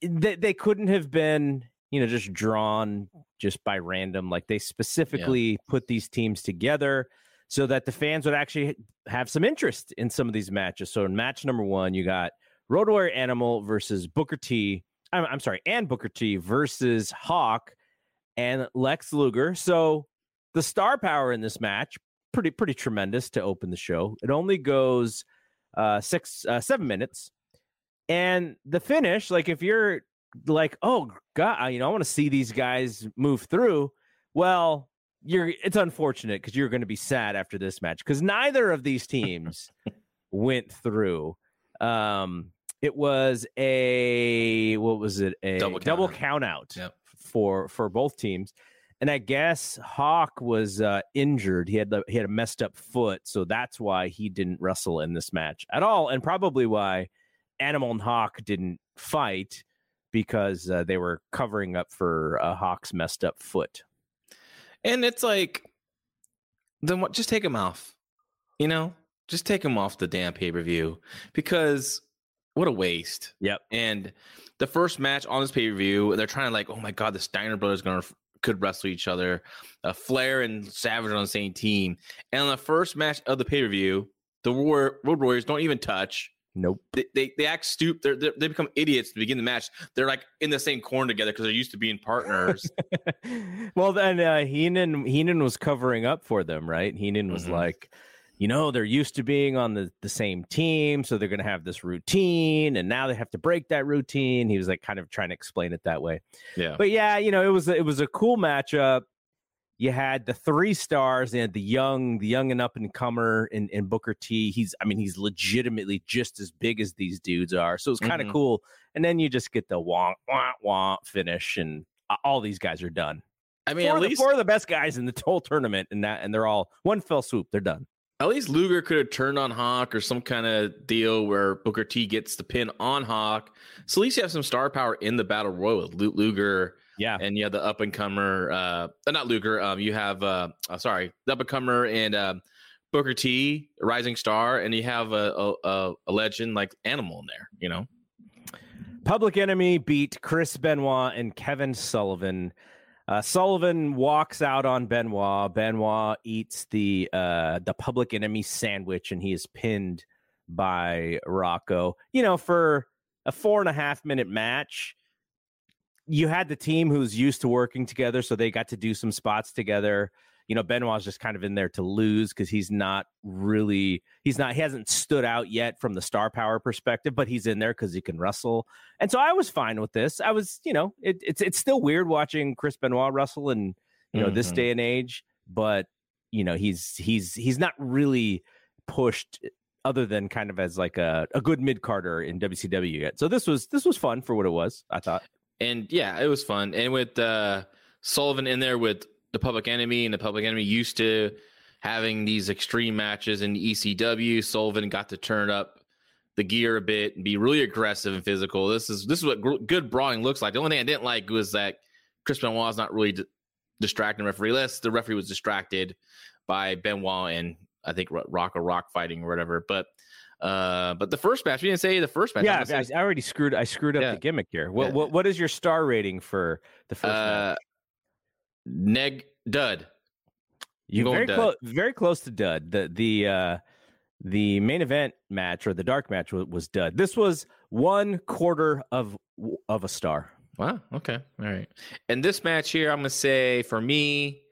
they, they couldn't have been you know just drawn just by random like they specifically put these teams together so that the fans would actually have some interest in some of these matches. So in match number one you got road warrior animal versus booker t I'm, I'm sorry and booker t versus hawk and lex luger. So the star power in this match pretty pretty tremendous to open the show. It only goes uh six uh seven minutes. And the finish, like if you're like, oh god, you know, I want to see these guys move through. Well, you're it's unfortunate because you're going to be sad after this match because neither of these teams went through. Um, it was a what was it a Double double count count out Yep. for for both teams. And I guess Hawk was uh, injured. He had the, he had a messed up foot, so that's why he didn't wrestle in this match at all, and probably why Animal and Hawk didn't fight because uh, they were covering up for uh, Hawk's messed up foot. And it's like, then what? Just take him off. You know, just take him off the damn pay per view because what a waste. Yep. And the first match on this pay per view, they're trying to like, oh my god, the Steiner brothers gonna could wrestle each other. Uh, Flair and Savage on the same team, and on the first match of the pay per view, the War- Road Warriors don't even touch. Nope. They, they, they act stupid. They're, they're, they become idiots to begin the match. They're like in the same corner together because they're used to being partners. well, then uh, Heenan Heenan was covering up for them, right? Heenan was Mhm. like, you know, they're used to being on the, the same team, so they're going to have this routine, and now they have to break that routine. He was like kind of trying to explain it that way. yeah. But yeah, you know, it was it was a cool matchup. You had the three stars and the young, the young and up and comer in, in Booker T. He's, I mean, he's legitimately just as big as these dudes are. So it's kind of Mhm. cool. And then you just get the womp womp womp finish, and uh, all these guys are done. I mean, four, at of the, least four of the best guys in the whole tournament, and that, and they're all one fell swoop. They're done. At least Luger could have turned on Hawk or some kind of deal where Booker T gets the pin on Hawk. So at least you have some star power in the battle royal with Luger Yeah, and you have the up and comer, uh, not Luger. Um, you have, uh, uh, sorry, the up and comer and uh, Booker T, rising star, and you have a, a, a, a legend like Animal in there. You know, Public Enemy beat Chris Benoit and Kevin Sullivan. Uh, Sullivan walks out on Benoit. Benoit eats the uh, the Public Enemy sandwich, and he is pinned by Rocco. You know, for a four and a half minute match, you had the team who's used to working together, so they got to do some spots together. You know, Benoit's just kind of in there to lose because he's not really he's not he hasn't stood out yet from the star power perspective, but he's in there because he can wrestle. And so I was fine with this. I was, you know, it, it's it's still weird watching Chris Benoit wrestle in you know this Mhm. day and age, but you know he's he's he's not really pushed other than kind of as like a, a good mid carder in WCW yet. So this was this was fun for what it was. I thought. And yeah, it was fun. And with uh, Sullivan in there with the Public Enemy, and the Public Enemy used to having these extreme matches in ECW. Sullivan got to turn up the gear a bit and be really aggressive and physical. This is this is what gr- good brawling looks like. The only thing I didn't like was that Chris Benoit's not really d- distracting referee. Less the referee was distracted by Benoit and I think Rock or Rock fighting or whatever. But uh, but the first match we didn't say the first match. yeah, I, I already screwed. I screwed up Yeah. the gimmick here. What Yeah. what what is your star rating for the first match? uh, neg dud. You very dud. close, very close to dud. The the uh, the main event match or the dark match was, was dud. This was one quarter of of a star. Wow. Okay. All right. And this match here, I'm gonna say for me,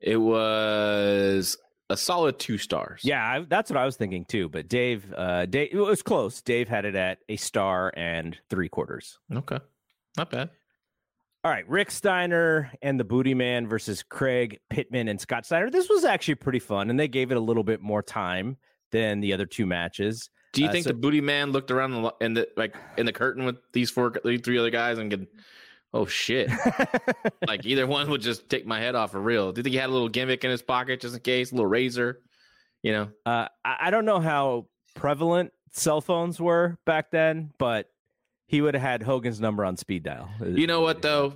it was a solid two stars. Yeah, I, that's what I was thinking too. But Dave, uh, Dave, it was close. Dave had it at a star and three quarters. Okay. Not bad. All right, Rick Steiner and the Booty Man versus Craig Pittman and Scott Steiner. This was actually pretty fun, and they gave it a little bit more time than the other two matches. Do you Uh, think so- the booty man looked around in the like in the curtain with these four, three other guys and get, oh shit, like either one would just take my head off for real? Do you think he had a little gimmick in his pocket just in case, a little razor? You know, Uh, I, don't know how prevalent cell phones were back then, but he would have had Hogan's number on speed dial. you know what though?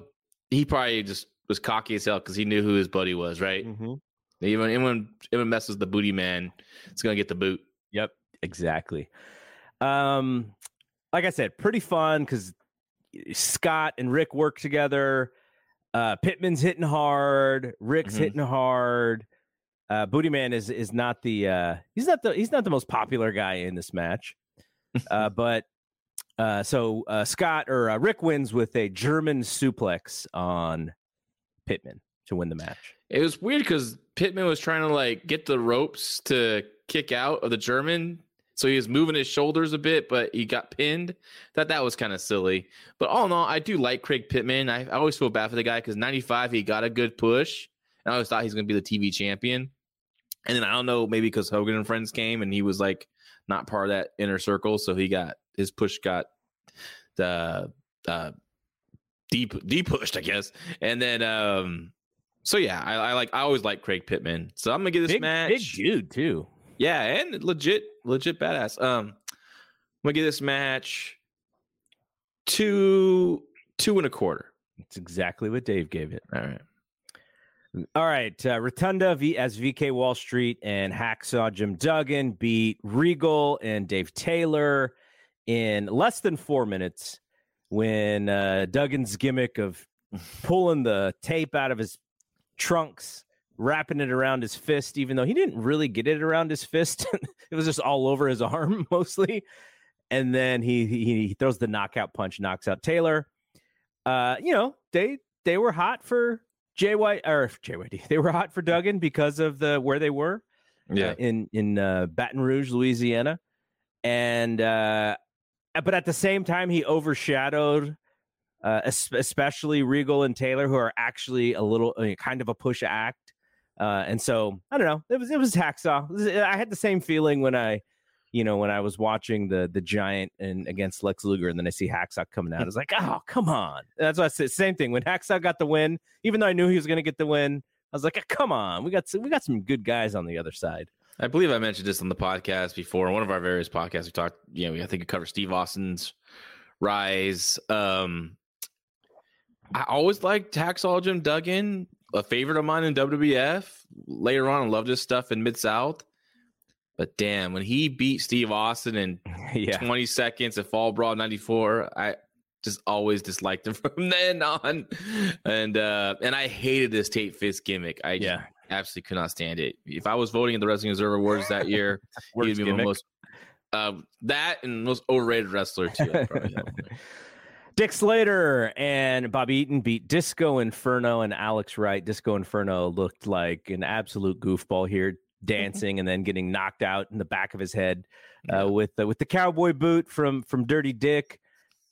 He probably just was cocky as hell because he knew who his buddy was, right? Mhm. Even anyone, anyone messes with the booty man, it's gonna get the boot. Yep, exactly. Um, like I said, pretty fun because Scott and Rick work together. Uh, Pittman's hitting hard. Rick's Mhm. hitting hard. Uh, Booty Man is is not the uh, he's not the he's not the most popular guy in this match. uh, but uh, so uh, Scott or uh, Rick wins with a German suplex on Pittman to win the match. It was weird because Pittman was trying to like get the ropes to kick out of the German so he was moving his shoulders a bit, but he got pinned. That that was kind of silly. But all in all, I do like Craig Pittman. I, I always feel bad for the guy because 95 he got a good push, and I always thought he's going to be the TV champion. And then I don't know, maybe because Hogan and friends came and he was like not part of that inner circle, so he got his push got the uh, deep deep pushed, I guess. And then um, so yeah, I, I like I always like Craig Pittman. So I'm gonna give this Big, match big dude too. Yeah, and legit, legit badass. Um, I'm gonna give this match two, two and a quarter. It's exactly what Dave gave it. All right. All right, uh, Rotunda v- as VK Wall Street and Hacksaw Jim Duggan beat Regal and Dave Taylor in less than four minutes. When uh, Duggan's gimmick of pulling the tape out of his trunks, wrapping it around his fist, even though he didn't really get it around his fist, it was just all over his arm mostly. And then he he, he throws the knockout punch, knocks out Taylor. Uh, you know they they were hot for JY or JYD. They were hot for Duggan because of the where they were Yeah. uh, in in uh, Baton Rouge, Louisiana, and uh, but at the same time he overshadowed, uh, especially Regal and Taylor, who are actually a little uh, kind of a push act, uh, and so I don't know. It was it was hacksaw. It was- I had the same feeling when I. You know, when I was watching the the Giant and against Lex Luger, and then I see Hacksaw coming out, I was like, "Oh, come on!" That's what I said. Same thing when Hacksaw got the win, even though I knew he was going to get the win. I was like, "Come on, we got some, we got some good guys on the other side." I believe I mentioned this on the podcast before. One of our various podcasts, we talked. You know, I think we covered Steve Austin's rise. Um, I always liked Hacksaw Jim Duggan, a favorite of mine in WWF. Later on, I loved his stuff in Mid South. But damn, when he beat Steve Austin in yeah, 20 seconds at Fall Brawl 94. I just always disliked him from then on. And uh and I hated this Tate Fist gimmick. I Yeah. just absolutely could not stand it. If I was voting in the Wrestling Observer Awards that year, he'd be my gimmick. most uh, that and most overrated wrestler too. I'd probably have on there. Dick Slater and Bob Eaton beat Disco Inferno and Alex Wright. Disco Inferno looked like an absolute goofball here, dancing and then getting knocked out in the back of his head uh, with the, with the cowboy boot from from Dirty Dick.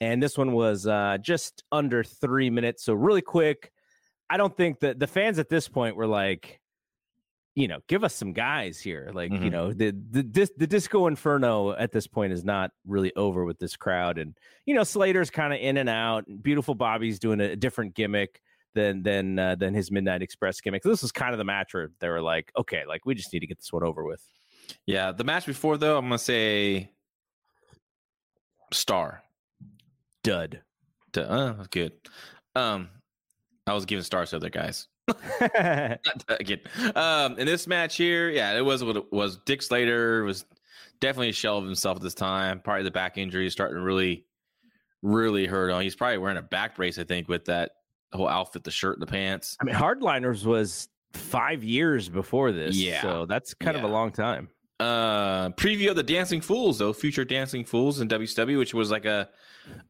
And this one was uh, just under three minutes, so really quick. I don't think that the fans at this point were like, you know, give us some guys here. Like, you Mhm. know, the the dis, the Disco Inferno at this point is not really over with this crowd, and you know, Slater's kind of in and out. and Beautiful Bobby's doing a, different gimmick than than uh, than his Midnight Express gimmick. So This was kind of the match where they were like, okay, like we just need to get this one over with. Yeah, the match before though, I'm gonna say star. Dud. Duh, Uh, good. Um, I was giving stars to other guys. Again, um, in this match here, yeah, it was what it was. Dick Slater was definitely a shell of himself at this time. Probably the back injury is starting to really, really hurt on. He's probably wearing a back brace, I think, with that whole outfit, the shirt and the pants. I mean, Hardliners was five years before this, Yeah. so that's kind of a long time. Uh, preview of the Dancing Fools, though, future Dancing Fools in WCW, which was like a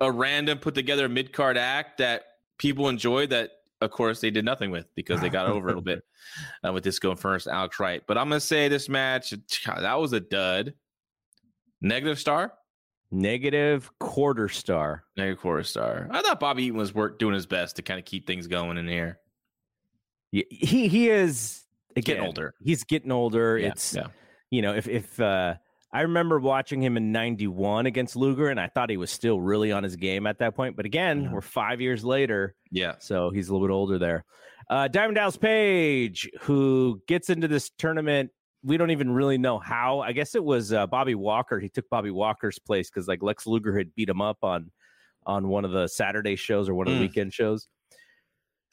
a random put together mid card act that people enjoyed. That of course they did nothing with because they got over a little bit uh, with Disco Inferno and Alex Wright. But I'm gonna say this match that was a dud. Negative star, Negative quarter star. negative quarter star. I thought Bobby Eaton was work doing his best to kind of keep things going in here. Y- He he is Getting older. He's getting older. Yeah, it's yeah. you know if if uh, I remember watching him in '91 against Luger, and I thought he was still really on his game at that point. But again, Mhm. we're five years later, Yeah. so he's a little bit older there. Uh, Diamond Dallas Page, who gets into this tournament, we don't even really know how. I guess it was uh, Bobby Walker. He took Bobby Walker's place because like Lex Luger had beat him up on on one of the Saturday shows or one of the Mm. weekend shows.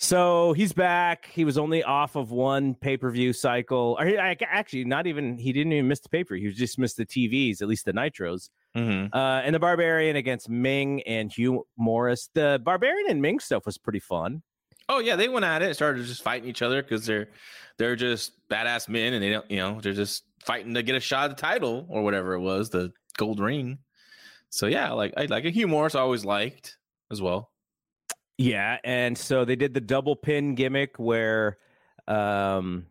So he's back. He was only off of one pay per view cycle. Or he, I, actually, not even. He didn't even miss the paper. He just missed the TVs, at least the Nitros. Mm-hmm. Uh, and the Barbarian against Meng and Hugh Morrus. The Barbarian and Meng stuff was pretty fun. Oh yeah, they went at it, started just fighting each other because they're they're just badass men, and they don't, you know, they're just fighting to get a shot at the title or whatever it was, the gold ring. So yeah, like I like a Hugh Morrus, I always liked as well. Yeah, and so they did the double pin gimmick where um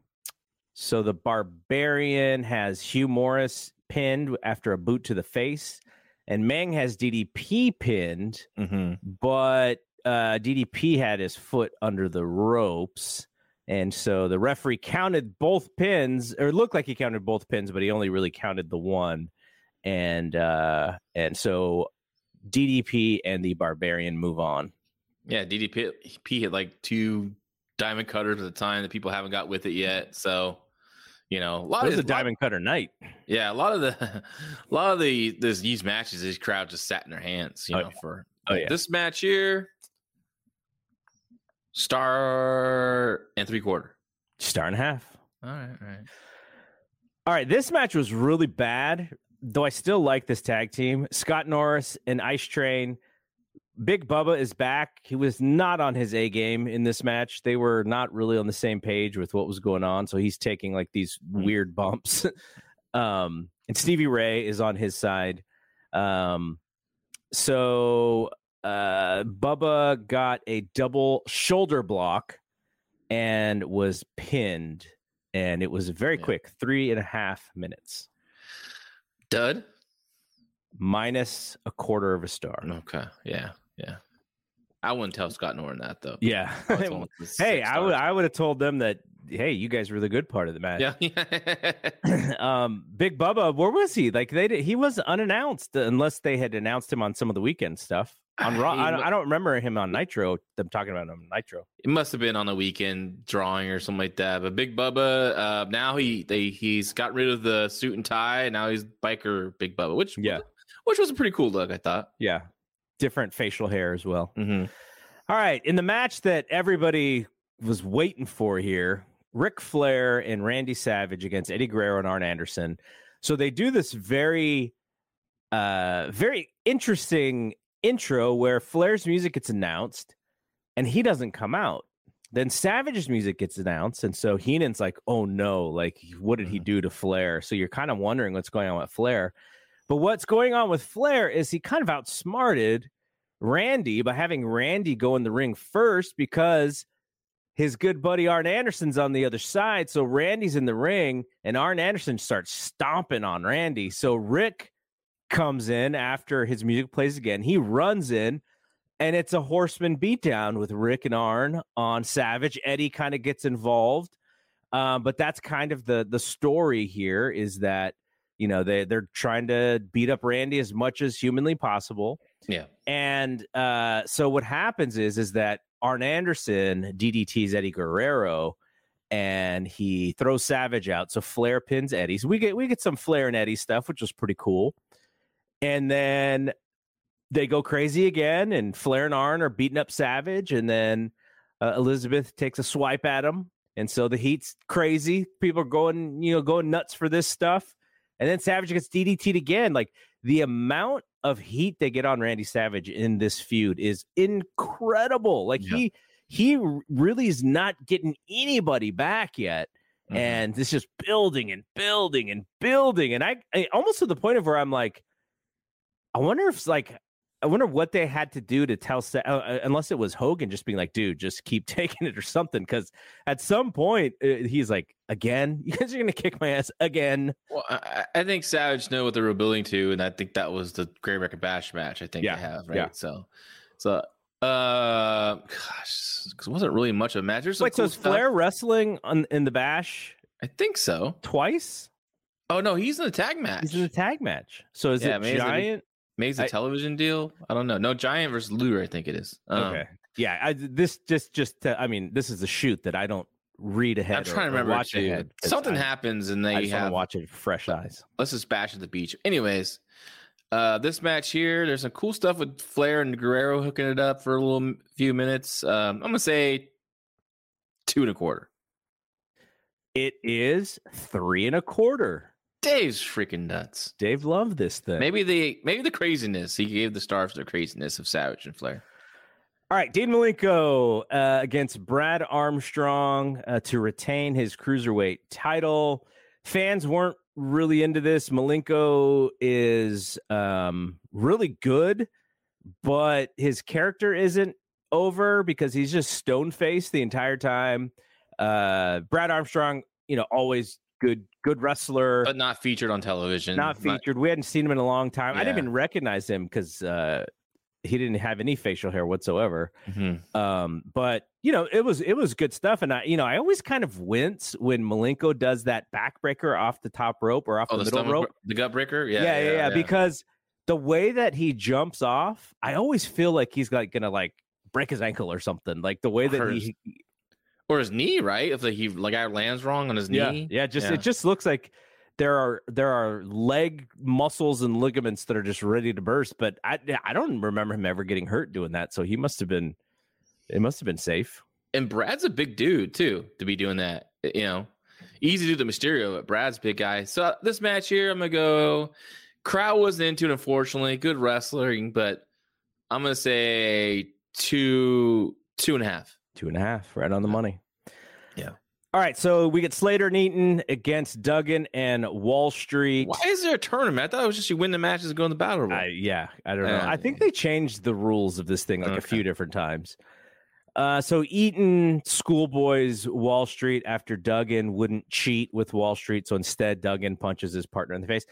so the barbarian has Hugh Morrus pinned after a boot to the face, and Meng has DDP pinned, Mm-hmm. but uh, DDP had his foot under the ropes. And so the referee counted both pins, or it looked like he counted both pins, but he only really counted the one. And uh, and so DDP and the Barbarian move on. Yeah, DDP hit like two diamond cutters at the time that people haven't got with it mm-hmm. yet. So, you know, a lot was of a diamond cutter night. Yeah, a lot of the, a lot of the this these matches, these crowd just sat in their hands. You Oh, know, yeah. for Oh, yeah. this match here, star and three quarter. Star and a half. All right, all right. All right, this match was really bad, though I still like this tag team. Scott Norton and Ice Train. Big Bubba is back. He was not on his A game in this match. They were not really on the same page with what was going on, so he's taking like these weird bumps. um, and Stevie Ray is on his side. Um, so uh, Bubba got a double shoulder block and was pinned, and it was very Yeah. quick, three and a half minutes, Dud. minus a quarter of a star. Okay, yeah, yeah. I wouldn't tell Scott Norton that though. Yeah. I was going with the hey, I would. I would have told them that. Hey, you guys were the good part of the match. Yeah. um, Big Bubba, where was he? Like they did, he was unannounced unless they had announced him on some of the weekend stuff on Raw. I, don't- I don't remember him on Nitro. Them talking about him on Nitro. It must have been on the weekend drawing or something like that. But Big Bubba, uh, now he they he's got rid of the suit and tie. And now he's biker Big Bubba, which Yeah. which was a pretty cool look. I thought. Yeah, different facial hair as well. Mm-hmm. All right, in the match that everybody was waiting for here, Ric Flair and Randy Savage against Eddie Guerrero and Arn Anderson. So they do this very, uh, very interesting intro where Flair's music gets announced, and he doesn't come out. Then Savage's music gets announced, and so Heenan's like, "Oh no! Like, what did he do to Flair?" So you're kind of wondering what's going on with Flair. But what's going on with Flair is he kind of outsmarted Randy by having Randy go in the ring first because his good buddy Arn Anderson's on the other side. So Randy's in the ring and Arn Anderson starts stomping on Randy. So Ric comes in after his music plays again. He runs in and it's a horseman beatdown with Ric and Arn on Savage. Eddie kind of gets involved. Um, but that's kind of the the story here is that you know they they're trying to beat up Randy as much as humanly possible. Yeah. And uh, so what happens is is that Arn Anderson DDT's Eddie Guerrero, and he throws Savage out. So Flair pins Eddie. So we get we get some Flair and Eddie stuff, which was pretty cool. And then they go crazy again, and Flair and Arn are beating up Savage, and then uh, Elizabeth takes a swipe at him, and so the heat's crazy. People are going, you know, going nuts for this stuff, and then Savage gets DDT'd again. Like the amount of heat they get on Randy Savage in this feud is incredible. Like Yeah. he he really is not getting anybody back yet. Mhm. And it's just building and building and building. And I, I almost to the point of where I'm like, I wonder if like, I wonder what they had to do to tell, uh, uh, unless it was Hogan just being like, dude, just keep taking it or something. Cause at some point, uh, he's like, again, you guys are going to kick my ass again. Well, I, I think Savage know what they were building to, and I think that was the Great American Bash match. I think Yeah, they have right. yeah. So, so uh, gosh, because it wasn't really much of a match. There's Wait, so cool is stuff. Flair wrestling on, in the bash I think so. twice? Oh no, he's in the tag match. He's in the tag match. So is Yeah, it Giant? It's a I- television deal. I don't know. No, Giant versus Luger. I think it is. Um, okay. Yeah. I, this just, just, to, I mean, this is a shoot that I don't read ahead. I'm or- trying to remember watch ahead. Something I, happens and I they just have to watch it fresh eyes. let's just bash at the beach. Anyways, uh, this match here, there's some cool stuff with Flair and Guerrero hooking it up for a little few minutes. Um, I'm gonna say two and a quarter. It is three and a quarter. Dave's freaking nuts. Dave loved this thing. Maybe the maybe the craziness he gave the stars the craziness of Savage and Flair. All right, Dean Malenko uh, against Brad Armstrong uh, to retain his cruiserweight title. Fans weren't really into this. Malenko is um, really good, but his character isn't over because he's just stone faced the entire time. Uh, Brad Armstrong, you know, always good good wrestler, but not featured on television. Not featured. We hadn't seen him in a long time. I didn't even recognize him because uh, he didn't have any facial hair whatsoever. Mhm. Um, but you know, it was it was good stuff, and I you know I always kind of wince when Malenko does that backbreaker off the top rope or off Oh, the the middle rope. br- the gut breaker. Yeah, yeah, yeah, yeah, Because the way that he jumps off, I always feel like he's like gonna like break his ankle or something. Like the way that he, or his knee, right? If the, he like guy lands wrong on his yeah, knee. yeah, just Yeah. it just looks like there are there are leg muscles and ligaments that are just ready to burst. But I I don't remember him ever getting hurt doing that. So he must have been it must have been safe. And Brad's a big dude too to be doing that. You know, easy to do the Mysterio, but Brad's a big guy. So uh, this match here, I'm gonna go. Crowd wasn't into it, unfortunately. Good wrestling, but I'm gonna say two, two and a half. Two and a half, right on the money. Yeah. All right, so we get Slater and Eaton against Duggan and Wall Street. Why is there a tournament? I thought it was just you win the matches and go in the battle royal. I, yeah, I don't know. Uh, I think they changed the rules of this thing like a few different times. Uh, so Eaton schoolboys Wall Street after Duggan wouldn't cheat with Wall Street, so instead Duggan punches his partner in the face.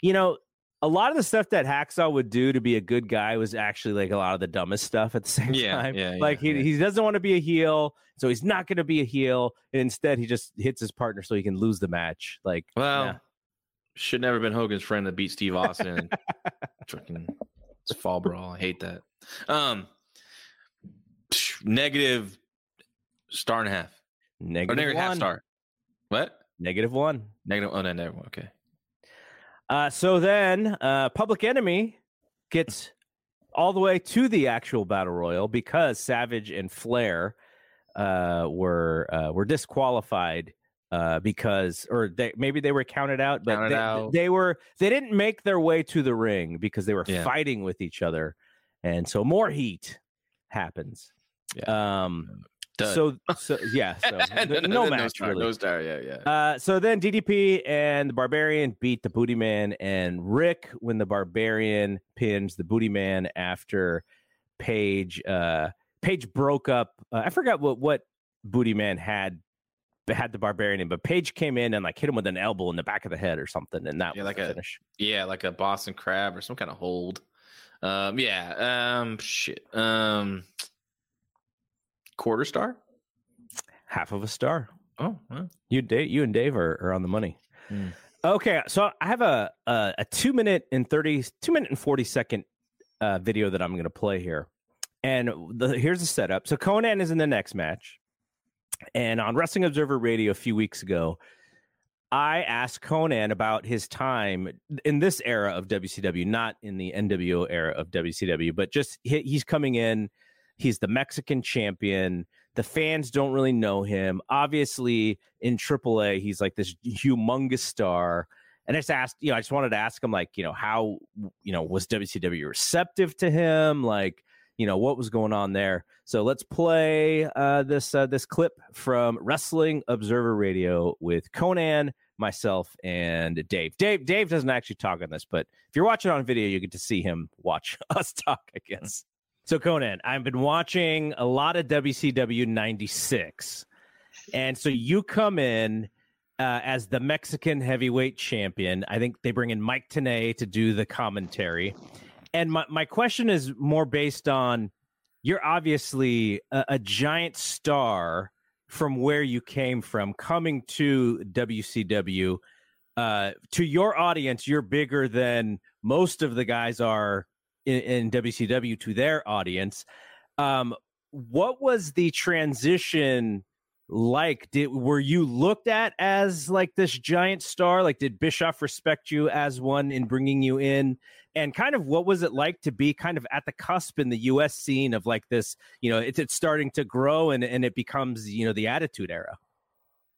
You know, a lot of the stuff that Hacksaw would do to be a good guy was actually like a lot of the dumbest stuff at the same Yeah, time. yeah, like yeah, he he doesn't want to be a heel, so he's not going to be a heel. And instead, he just hits his partner so he can lose the match. Like, well, should never been Hogan's friend to beat Steve Austin. fucking it's fall brawl. I hate that. Um, negative star and a half. negative or negative one. half star. What? Negative one. Negative. Oh, no, never. Okay. Uh, so then, uh, Public Enemy gets all the way to the actual battle royal because Savage and Flair uh, were uh, were disqualified uh, because, or they, maybe they were counted out, but Counted they, out. they were they didn't make their way to the ring because they were Yeah. fighting with each other, and so more heat happens. Um, Dud. so so yeah, so no, match star, really. No star. Yeah, yeah. Uh, so then DDP and the Barbarian beat the Booty Man and Rick when the Barbarian pins the Booty Man after Page. Uh, Page broke up. Uh, I forgot what what Booty Man had had the Barbarian in, but Page came in and like hit him with an elbow in the back of the head or something, and that Yeah, was like a- finish. yeah, like a Boston crab or some kind of hold. Um, yeah. Um, shit. Um, quarter star. Half of a star. Oh, well. You, Dave, you and Dave are, are on the money. Hmm. Okay, so I have a, a a two minute and thirty two minute and forty second uh, video that I'm going to play here, and the, here's the setup. So Konnan is in the next match, and on Wrestling Observer Radio a few weeks ago, I asked Konnan about his time in this era of WCW, not in the NWO era of WCW, but just he, he's coming in. He's the Mexican champion. The fans don't really know him. Obviously, in AAA, he's like this humongous star. And I just asked, you know, I just wanted to ask him, like, you know, how, you know, was WCW receptive to him? Like, you know, what was going on there? So let's play uh, this uh, this clip from Wrestling Observer Radio with Konnan, myself, and Dave. Dave Dave doesn't actually talk on this, but if you're watching on video, you get to see him watch us talk. I guess. So Konnan, I've been watching a lot of WCW '96, and so you come in uh, as the Mexican heavyweight champion. I think they bring in Mike Tenay to do the commentary. And my, my question is more based on you're obviously a, a giant star from where you came from, coming to WCW. Uh, to your audience, you're bigger than most of the guys are in, in WCW to their audience. Um, what was the transition like? Did were you looked at as like this giant star? Like, did Bischoff respect you as one in bringing you in? And kind of what was it like to be kind of at the cusp in the U.S. scene of like this? You know, it's, it's starting to grow and and it becomes you know the Attitude Era.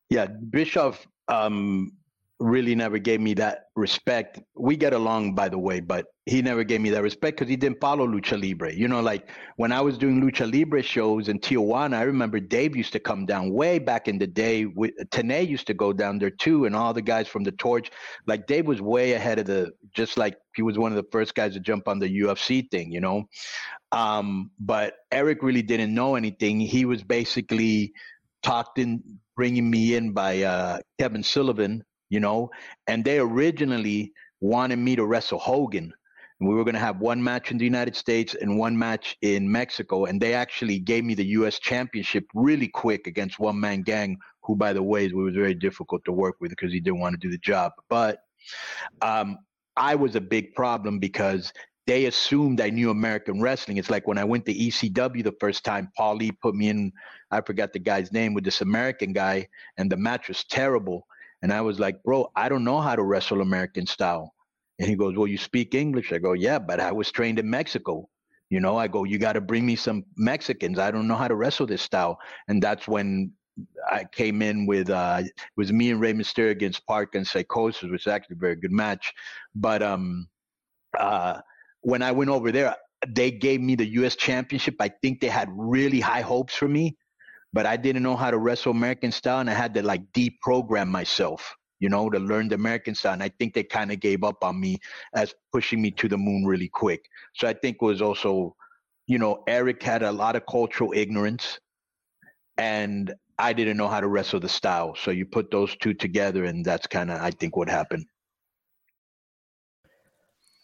Yeah, Bischoff um, really never gave me that respect. We get along, by the way, but he never gave me that respect because he didn't follow Lucha Libre. You know, like when I was doing Lucha Libre shows in Tijuana, I remember Dave used to come down way back in the day. Tenay used to go down there too, and all the guys from the Torch. Like Dave was way ahead of the, just like he was one of the first guys to jump on the UFC thing, you know. Um, but Eric really didn't know anything. He was basically talked in bringing me in by uh, Kevin Sullivan, you know, and they originally wanted me to wrestle Hogan. And we were going to have one match in the United States and one match in Mexico. And they actually gave me the U.S. championship really quick against One Man Gang, who, by the way, was very difficult to work with because he didn't want to do the job. But um, I was a big problem because they assumed I knew American wrestling. It's like when I went to ECW the first time, Paulie put me in, I forgot the guy's name, with this American guy, and the match was terrible. And I was like, bro, I don't know how to wrestle American style. And he goes, well, you speak English. I go, yeah, but I was trained in Mexico. You know, I go, you got to bring me some Mexicans. I don't know how to wrestle this style. And that's when I came in with uh, was me and Rey Mysterio against Park and Psicosis, which is actually a very good match. But um, uh, when I went over there, they gave me the U.S. Championship. I think they had really high hopes for me, but I didn't know how to wrestle American style, and I had to like deprogram myself, you know, to learn the American style. And I think they kind of gave up on me as pushing me to the moon really quick. So I think it was also, you know, Eric had a lot of cultural ignorance, and I didn't know how to wrestle the style. So you put those two together, and that's kind of I think what happened.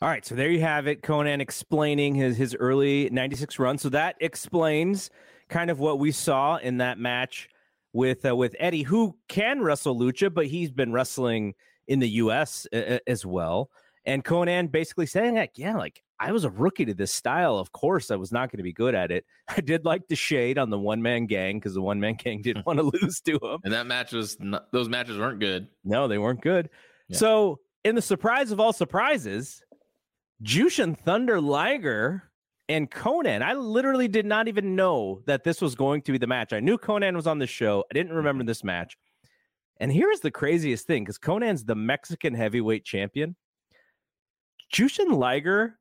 All right, so there you have it. Konnan explaining his his early '96 run. So that explains kind of what we saw in that match with uh, with Eddie, who can wrestle lucha, but he's been wrestling in the U.S. A- as well. And Konnan basically saying that, yeah, like I was a rookie to this style. Of course, I was not going to be good at it. I did like the shade on the one man gang because the one man gang didn't want to lose to him. And that match was not, those matches weren't good. No, they weren't good. Yeah. So, in the surprise of all surprises, Jushin Thunder Liger and Konnan. I literally did not even know that this was going to be the match. I knew Konnan was on the show. I didn't remember this match. And here's the craziest thing because Konnan's the Mexican heavyweight champion. Jushin Liger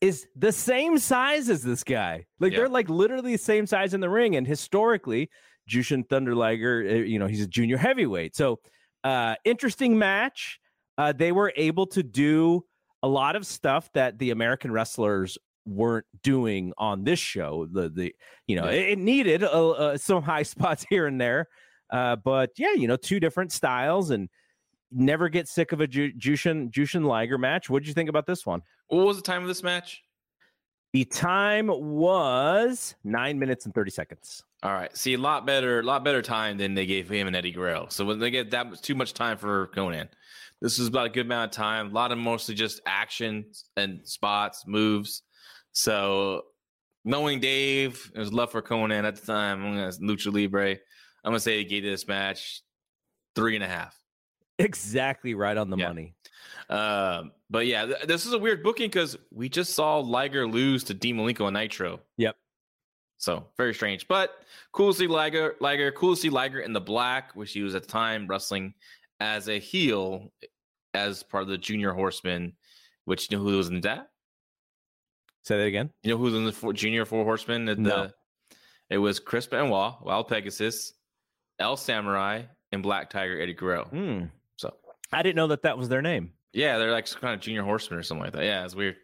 is the same size as this guy. Like yeah. they're like literally the same size in the ring. And historically, Jushin Thunder Liger, eh, you know, he's a junior heavyweight. So uh interesting match. Uh they were able to do a lot of stuff that the American wrestlers weren't doing on this show. The the you know yeah. it, it, needed uh, uh, some high spots here and there, uh, but yeah, you know two different styles and never get sick of a Ju- Jushin Jushin Liger match. What did you think about this one? What was the time of this match? The time was nine minutes and thirty seconds. All right. See, a lot better, a lot better time than they gave him and Eddie Guerrero. So when they get that was too much time for Konnan. This was about a good amount of time. A lot of mostly just action and spots, moves. So knowing Dave, it was love for Konnan at the time. I'm gonna Lucha Libre. I'm gonna say he gave this match three and a half. Exactly right on the yeah. money. Um, but yeah, th- this is a weird booking because we just saw Liger lose to Dean Malenko on Nitro. Yep. So very strange, but cool to see Liger, Liger, cool to see Liger in the black, which he was at the time wrestling as a heel as part of the Junior Horsemen, which you know who was in that? Say that again. You know who's in the four, Junior Four Horsemen? The, no. It was Chris Benoit, Wild Pegasus, El Samurai, and Black Tiger Eddie Guerrero. Hmm. So I didn't know that that was their name. Yeah, they're like kind of Junior Horsemen or something like that. Yeah, it's weird.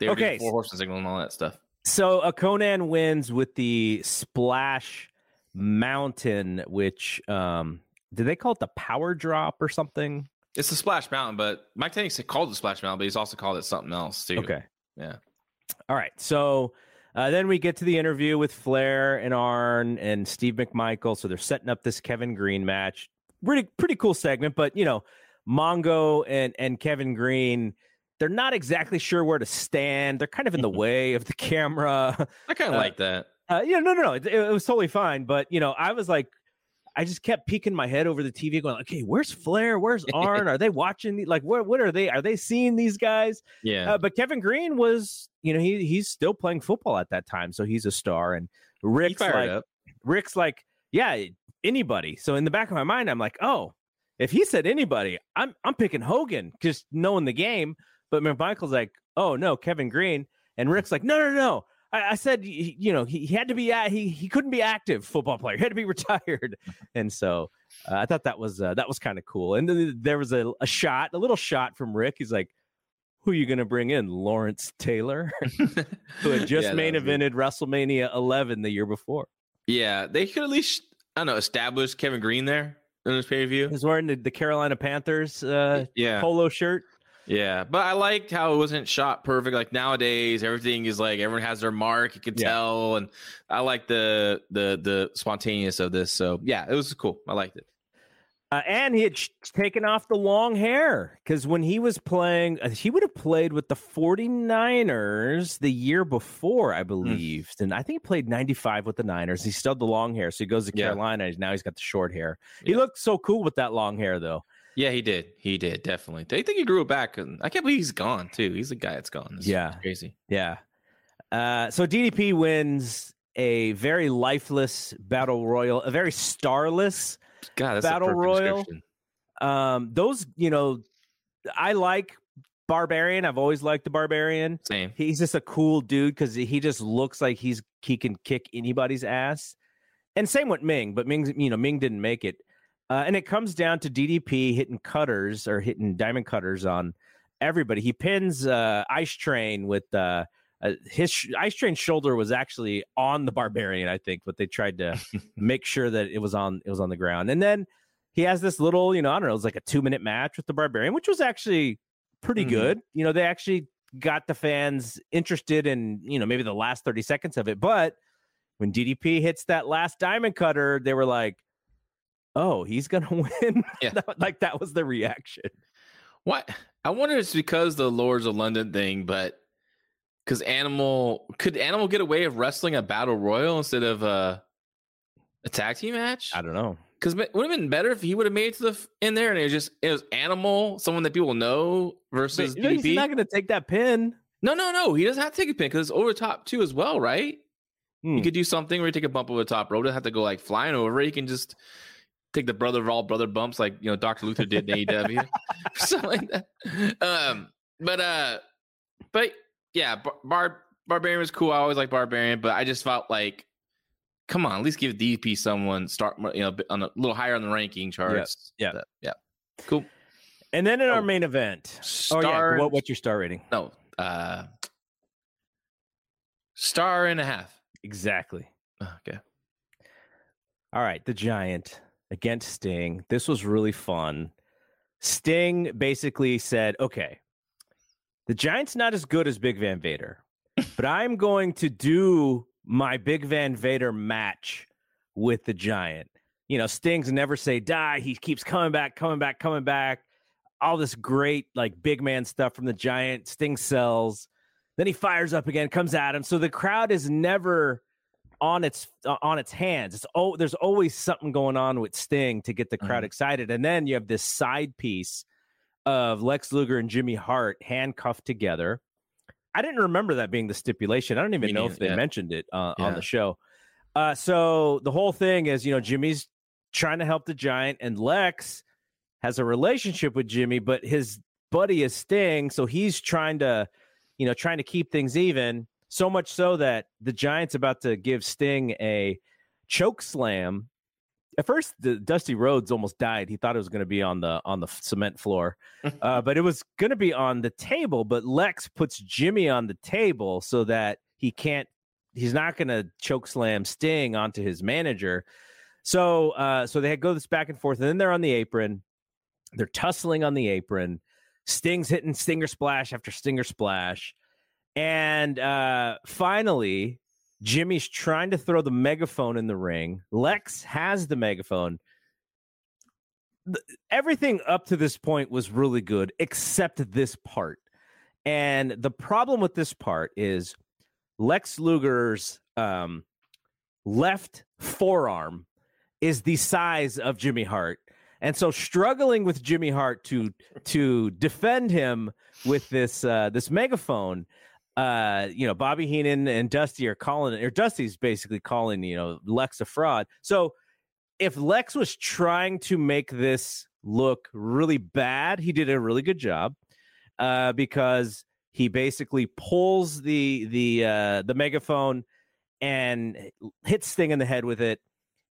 They were okay, Four Horsemen signal and all that stuff. So a Konnan wins with the Splash Mountain, which um did they call it the power drop or something? It's the Splash Mountain, but Mike Tenay called it Splash Mountain, but he's also called it something else too. Okay. Yeah. All right. So uh, then we get to the interview with Flair and Arn and Steve McMichael. So they're setting up this Kevin Greene match. Pretty pretty cool segment, but you know, Mongo and and Kevin Greene, they're not exactly sure where to stand. They're kind of in the way of the camera. I kind of uh, like that. Uh, yeah, no, no, no. It, it was totally fine, but you know, I was like, I just kept peeking my head over the TV, going, "Okay, where's Flair? Where's Arn? Are they watching? The, like, what? What are they? Are they seeing these guys?" Yeah. Uh, but Kevin Greene was, you know, he he's still playing football at that time, so he's a star. And Ric's like, up. Ric's like, yeah, anybody. So in the back of my mind, I'm like, oh, if he said anybody, I'm I'm picking Hogan, just knowing the game. But McMichael's like, oh no, Kevin Greene. and Ric's like, no, no, no. I, I said, you know, he, he had to be he he couldn't be active football player. He had to be retired, and so uh, I thought that was uh, that was kind of cool. And then there was a, a shot, a little shot from Ric. He's like, "Who are you going to bring in? Lawrence Taylor, who had just Yeah, main good. evented WrestleMania 11 the year before." Yeah, they could at least I don't know establish Kevin Greene there. in this pay per view. He's wearing the, the Carolina Panthers uh, Yeah, polo shirt. Yeah, but I liked how it wasn't shot perfect. Like nowadays, everything is like everyone has their mark. You can Yeah. tell, and I like the the the spontaneous of this. So yeah, it was cool. I liked it. Uh, and he had sh- taken off the long hair because when he was playing, uh, he would have played with the 49ers the year before, Hmm. I believe. And I think he played 95 with the Niners. He still had the long hair. So he goes to Carolina. and Now he's got the short hair. He looked so cool with that long hair, though. Yeah, he did. He did definitely. I think he grew it back, and I can't believe he's gone too. He's the guy that's gone. It's Yeah. crazy. Yeah. Uh, so DDP wins a very lifeless battle royal, a very starless God, that's Battle a Royal. um those you know i like barbarian i've always liked the barbarian Same. he's just a cool dude because he just looks like he's he can kick anybody's ass and same with meng but meng you know meng didn't make it uh, and it comes down to ddp hitting cutters or hitting diamond cutters on everybody. He pins uh ice train with uh uh, his sh- ice train shoulder was actually on the barbarian i think but they tried to make sure that it was on it was on the ground. And then he has this little you know i don't know it was like a two minute match with the barbarian which was actually pretty Mhm. good. You know they actually got the fans interested in you know maybe the last 30 seconds of it but when ddp hits that last diamond cutter they were like oh he's gonna win Yeah. like that was the reaction What? I wonder if it's because the Lords of London thing, but because Animal could Animal get away of wrestling a battle royal instead of uh, a tag team match? i don't know Because it would have been better if he would have made it to the in there and it was just it was Animal, someone that people know versus But, you he's not gonna take that pin no, no, no. He doesn't have to take a pin because it's over the top too as well, right? Hmm. He could do something where he take a bump over the top rope. Doesn't have to go like flying over. He can just take the brother of all brother bumps like you know Dr. Luther did in AEW. something like that. Um, but uh, but yeah, Bar-, Bar- Barbarian was cool. I always like Barbarian, but I just felt like, come on, at least give DP someone start you know on a little higher on the ranking charts. yeah. That- yeah, cool. and then in our Oh. main event oh yeah what, what's your star rating No, uh, star and a half. exactly Okay. All right, the Giant against Sting. This was really fun. Sting basically said, "Okay, the Giant's not as good as Big Van Vader, but I'm going to do my Big Van Vader match with the Giant." You know, Sting's never say die. He keeps coming back, coming back, coming back. All this great like big man stuff from the Giant. Sting sells. Then he fires up again, comes at him. So the crowd is never on its uh, on its hands. It's oh, there's always something going on with Sting to get the crowd excited, and then you have this side piece of Lex Luger and Jimmy Hart handcuffed together. I didn't remember that being the stipulation. I don't even Me know if they yeah. mentioned it uh, on the show. Uh, so the whole thing is, you know, Jimmy's trying to help the Giant, and Lex has a relationship with Jimmy, but his buddy is Sting, so he's trying to, you know, trying to keep things even. So much so that the Giants about to give Sting a choke slam. At first, the Dusty Rhodes almost died. He thought it was going to be on the on the cement floor, uh, but it was going to be on the table. But Lex puts Jimmy on the table so that he can't. He's not going to choke slam Sting onto his manager. So, uh, so they go this back and forth, and then they're on the apron. They're tussling on the apron. Sting's hitting Stinger splash after Stinger splash. And uh, finally, Jimmy's trying to throw the megaphone in the ring. Lex has the megaphone. Th- Everything up to this point was really good, except this part. And the problem with this part is Lex Luger's um, left forearm is the size of Jimmy Hart. And so struggling with Jimmy Hart to to defend him with this uh this megaphone, uh, you know, Bobby Heenan and Dusty are calling it, or Dusty's basically calling, you know, Lex a fraud. So if Lex was trying to make this look really bad, he did a really good job. Uh, because he basically pulls the the uh the megaphone and hits Sting in the head with it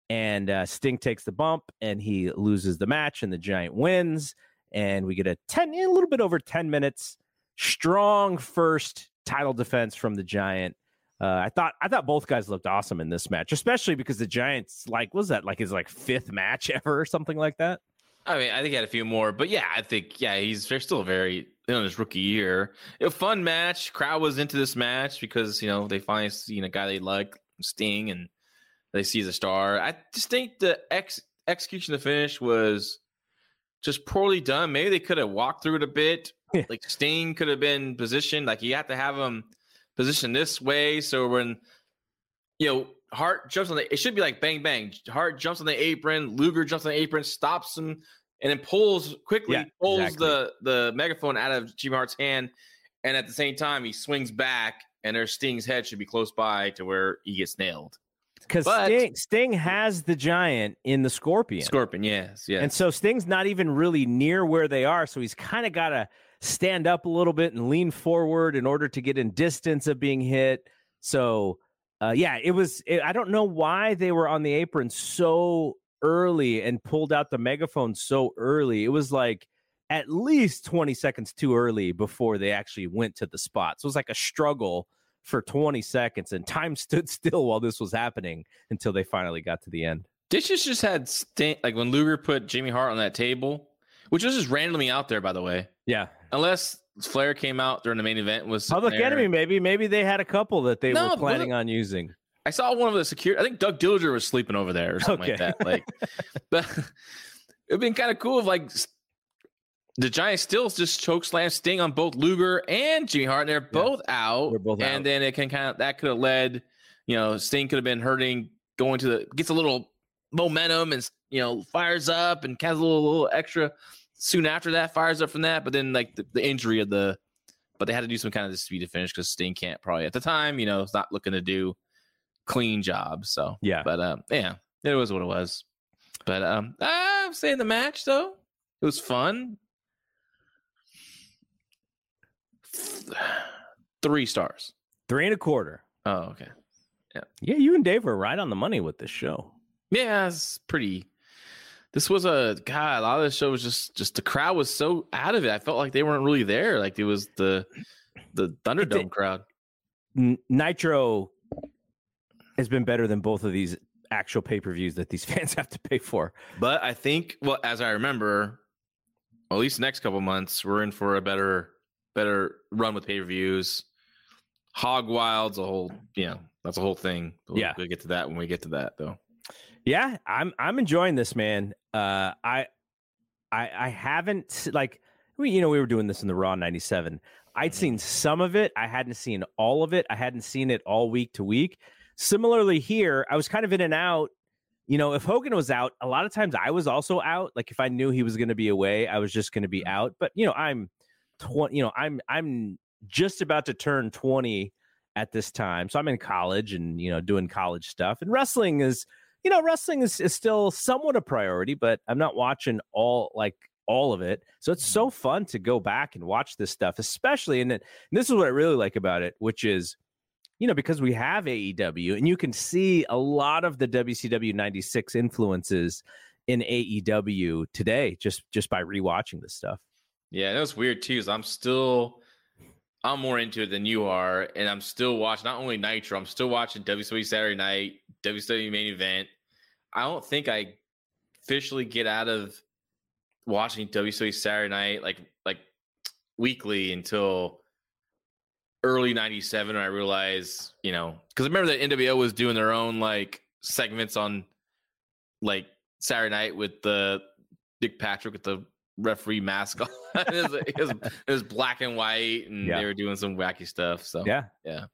and uh, Sting takes the bump and he loses the match, and the Giant wins. And we get a ten, a little bit over ten minutes, strong first title defense from the Giant. Uh, I thought I thought both guys looked awesome in this match, especially because the Giants like was that like his like fifth match ever or something like that. I mean, I think he had a few more, but yeah, I think yeah, he's they're still very in his rookie year. A fun match. Crowd was into this match because you know they finally seen a guy they like, Sting, and they see the star. I just think the ex execution of the finish was just poorly done. Maybe they could have walked through it a bit. like Sting could have been positioned. Like you have to have him positioned this way. So when you know Hart jumps on the, it should be like bang bang. Hart jumps on the apron. Luger jumps on the apron, stops him, and then pulls quickly Yeah, pulls exactly. the the megaphone out of Jimmy Hart's hand, and at the same time he swings back, and their Sting's head should be close by to where he gets nailed. Because Sting, Sting has the Giant in the Scorpion. Scorpion, yes, yes. And so Sting's not even really near where they are. So he's kind of got to stand up a little bit and lean forward in order to get in distance of being hit. So, uh, yeah, it was. It, I don't know why they were on the apron so early and pulled out the megaphone so early. It was like at least 20 seconds too early before they actually went to the spot. So it was like a struggle for 20 seconds and time stood still while this was happening until they finally got to the end. Dishes just had like when Luger put Jimmy Hart on that table, which was just randomly out there, by the way. Yeah. Unless Flair came out during the main event was Public there. Enemy, maybe. Maybe they had a couple that they No, were planning on using. I saw one of the security. I think Doug Dillinger was sleeping over there or something like that. Like, but it'd been kind of cool if like the Giants still just choke slam Sting on both Luger and Jimmy Hart, and they're both out. They're both and out. then it can kind of that could have led, you know, Sting could have been hurting, going to the gets a little momentum and you know fires up and has a little, little extra. Soon after that, fires up from that, but then like the, the injury of the, but they had to do some kind of the speed to finish because Sting can't probably at the time, you know, it's not looking to do clean job. So Yeah. but um, yeah, it was what it was. But um, I'm saying the match though, it was fun. Three stars. Three and a quarter. Oh, okay. Yeah, Yeah, you and Dave were right on the money with this show. Yeah, it's pretty. This was a god. A lot of the show was just just the crowd was so out of it. I felt like they weren't really there. Like it was the the Thunderdome crowd. Nitro has been better than both of these actual pay per views that these fans have to pay for. But I think, well, as I remember, at least next couple months, we're in for a better better run with pay per views. Hog Wild's a whole, know, that's a whole thing. We'll, Yeah. we'll get to that when we get to that, though. Yeah, I'm I'm enjoying this, man. Uh, I I I haven't like we you know we were doing this in the Raw '97. I'd seen some of it. I hadn't seen all of it. I hadn't seen it all week to week. Similarly here, I was kind of in and out. You know, if Hogan was out, a lot of times I was also out. Like if I knew he was going to be away, I was just going to be out. But you know, I'm twenty. You know, I'm I'm just about to turn twenty at this time, so I'm in college and you know doing college stuff. And wrestling is you know, wrestling is, is still somewhat a priority, but I'm not watching all like all of it. So it's so mm-hmm. fun to go back and watch this stuff, especially and, it, and this is what I really like about it, which is, you know, because we have AEW and you can see a lot of the WCW 96 influences in AEW today just just by rewatching this stuff. Yeah, it was weird too. Is I'm still, I'm more into it than you are, and I'm still watching not only Nitro, I'm still watching WWE Saturday Night, WWE Main Event. I don't think I officially get out of watching WWE Saturday Night like like weekly until early '97 when I realized, you know, because I remember that NWO was doing their own like segments on like Saturday Night with the Nick Patrick with the referee mask on. it, was, it, was, it was black and white, and Yeah. they were doing some wacky stuff. So Yeah. yeah.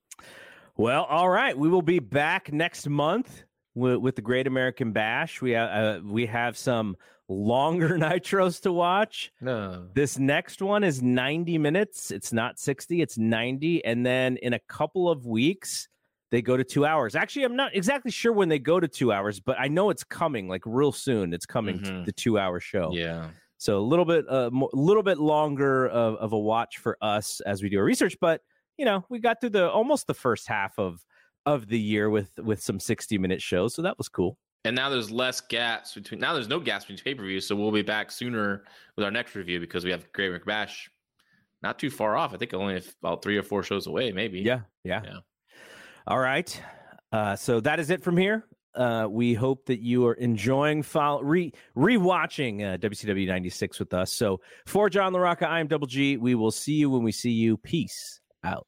Well, all right. We will be back next month with, with the Great American Bash. We have uh, we have some longer nitros to watch. No. This next one is 90 minutes. It's not 60, it's 90. And then in a couple of weeks, they go to two hours. Actually, I'm not exactly sure when they go to two hours, but I know it's coming like real soon. It's coming to Mhm. the two hour show. Yeah. So a little bit, a uh, mo- little bit longer of, of a watch for us as we do our research. But you know, we got through the almost the first half of of the year with with some 60 minute shows. So that was cool. And now there's less gaps between. Now there's no gaps between pay per views, so we'll be back sooner with our next review because we have Great American Bash not too far off. I think only about three or four shows away, maybe. Yeah, yeah. Yeah. All right. Uh, so that is it from here. Uh, we hope that you are enjoying follow, re rewatching uh, WCW 96 with us. So for John LaRocca, I am Double G. We will see you when we see you. Peace out.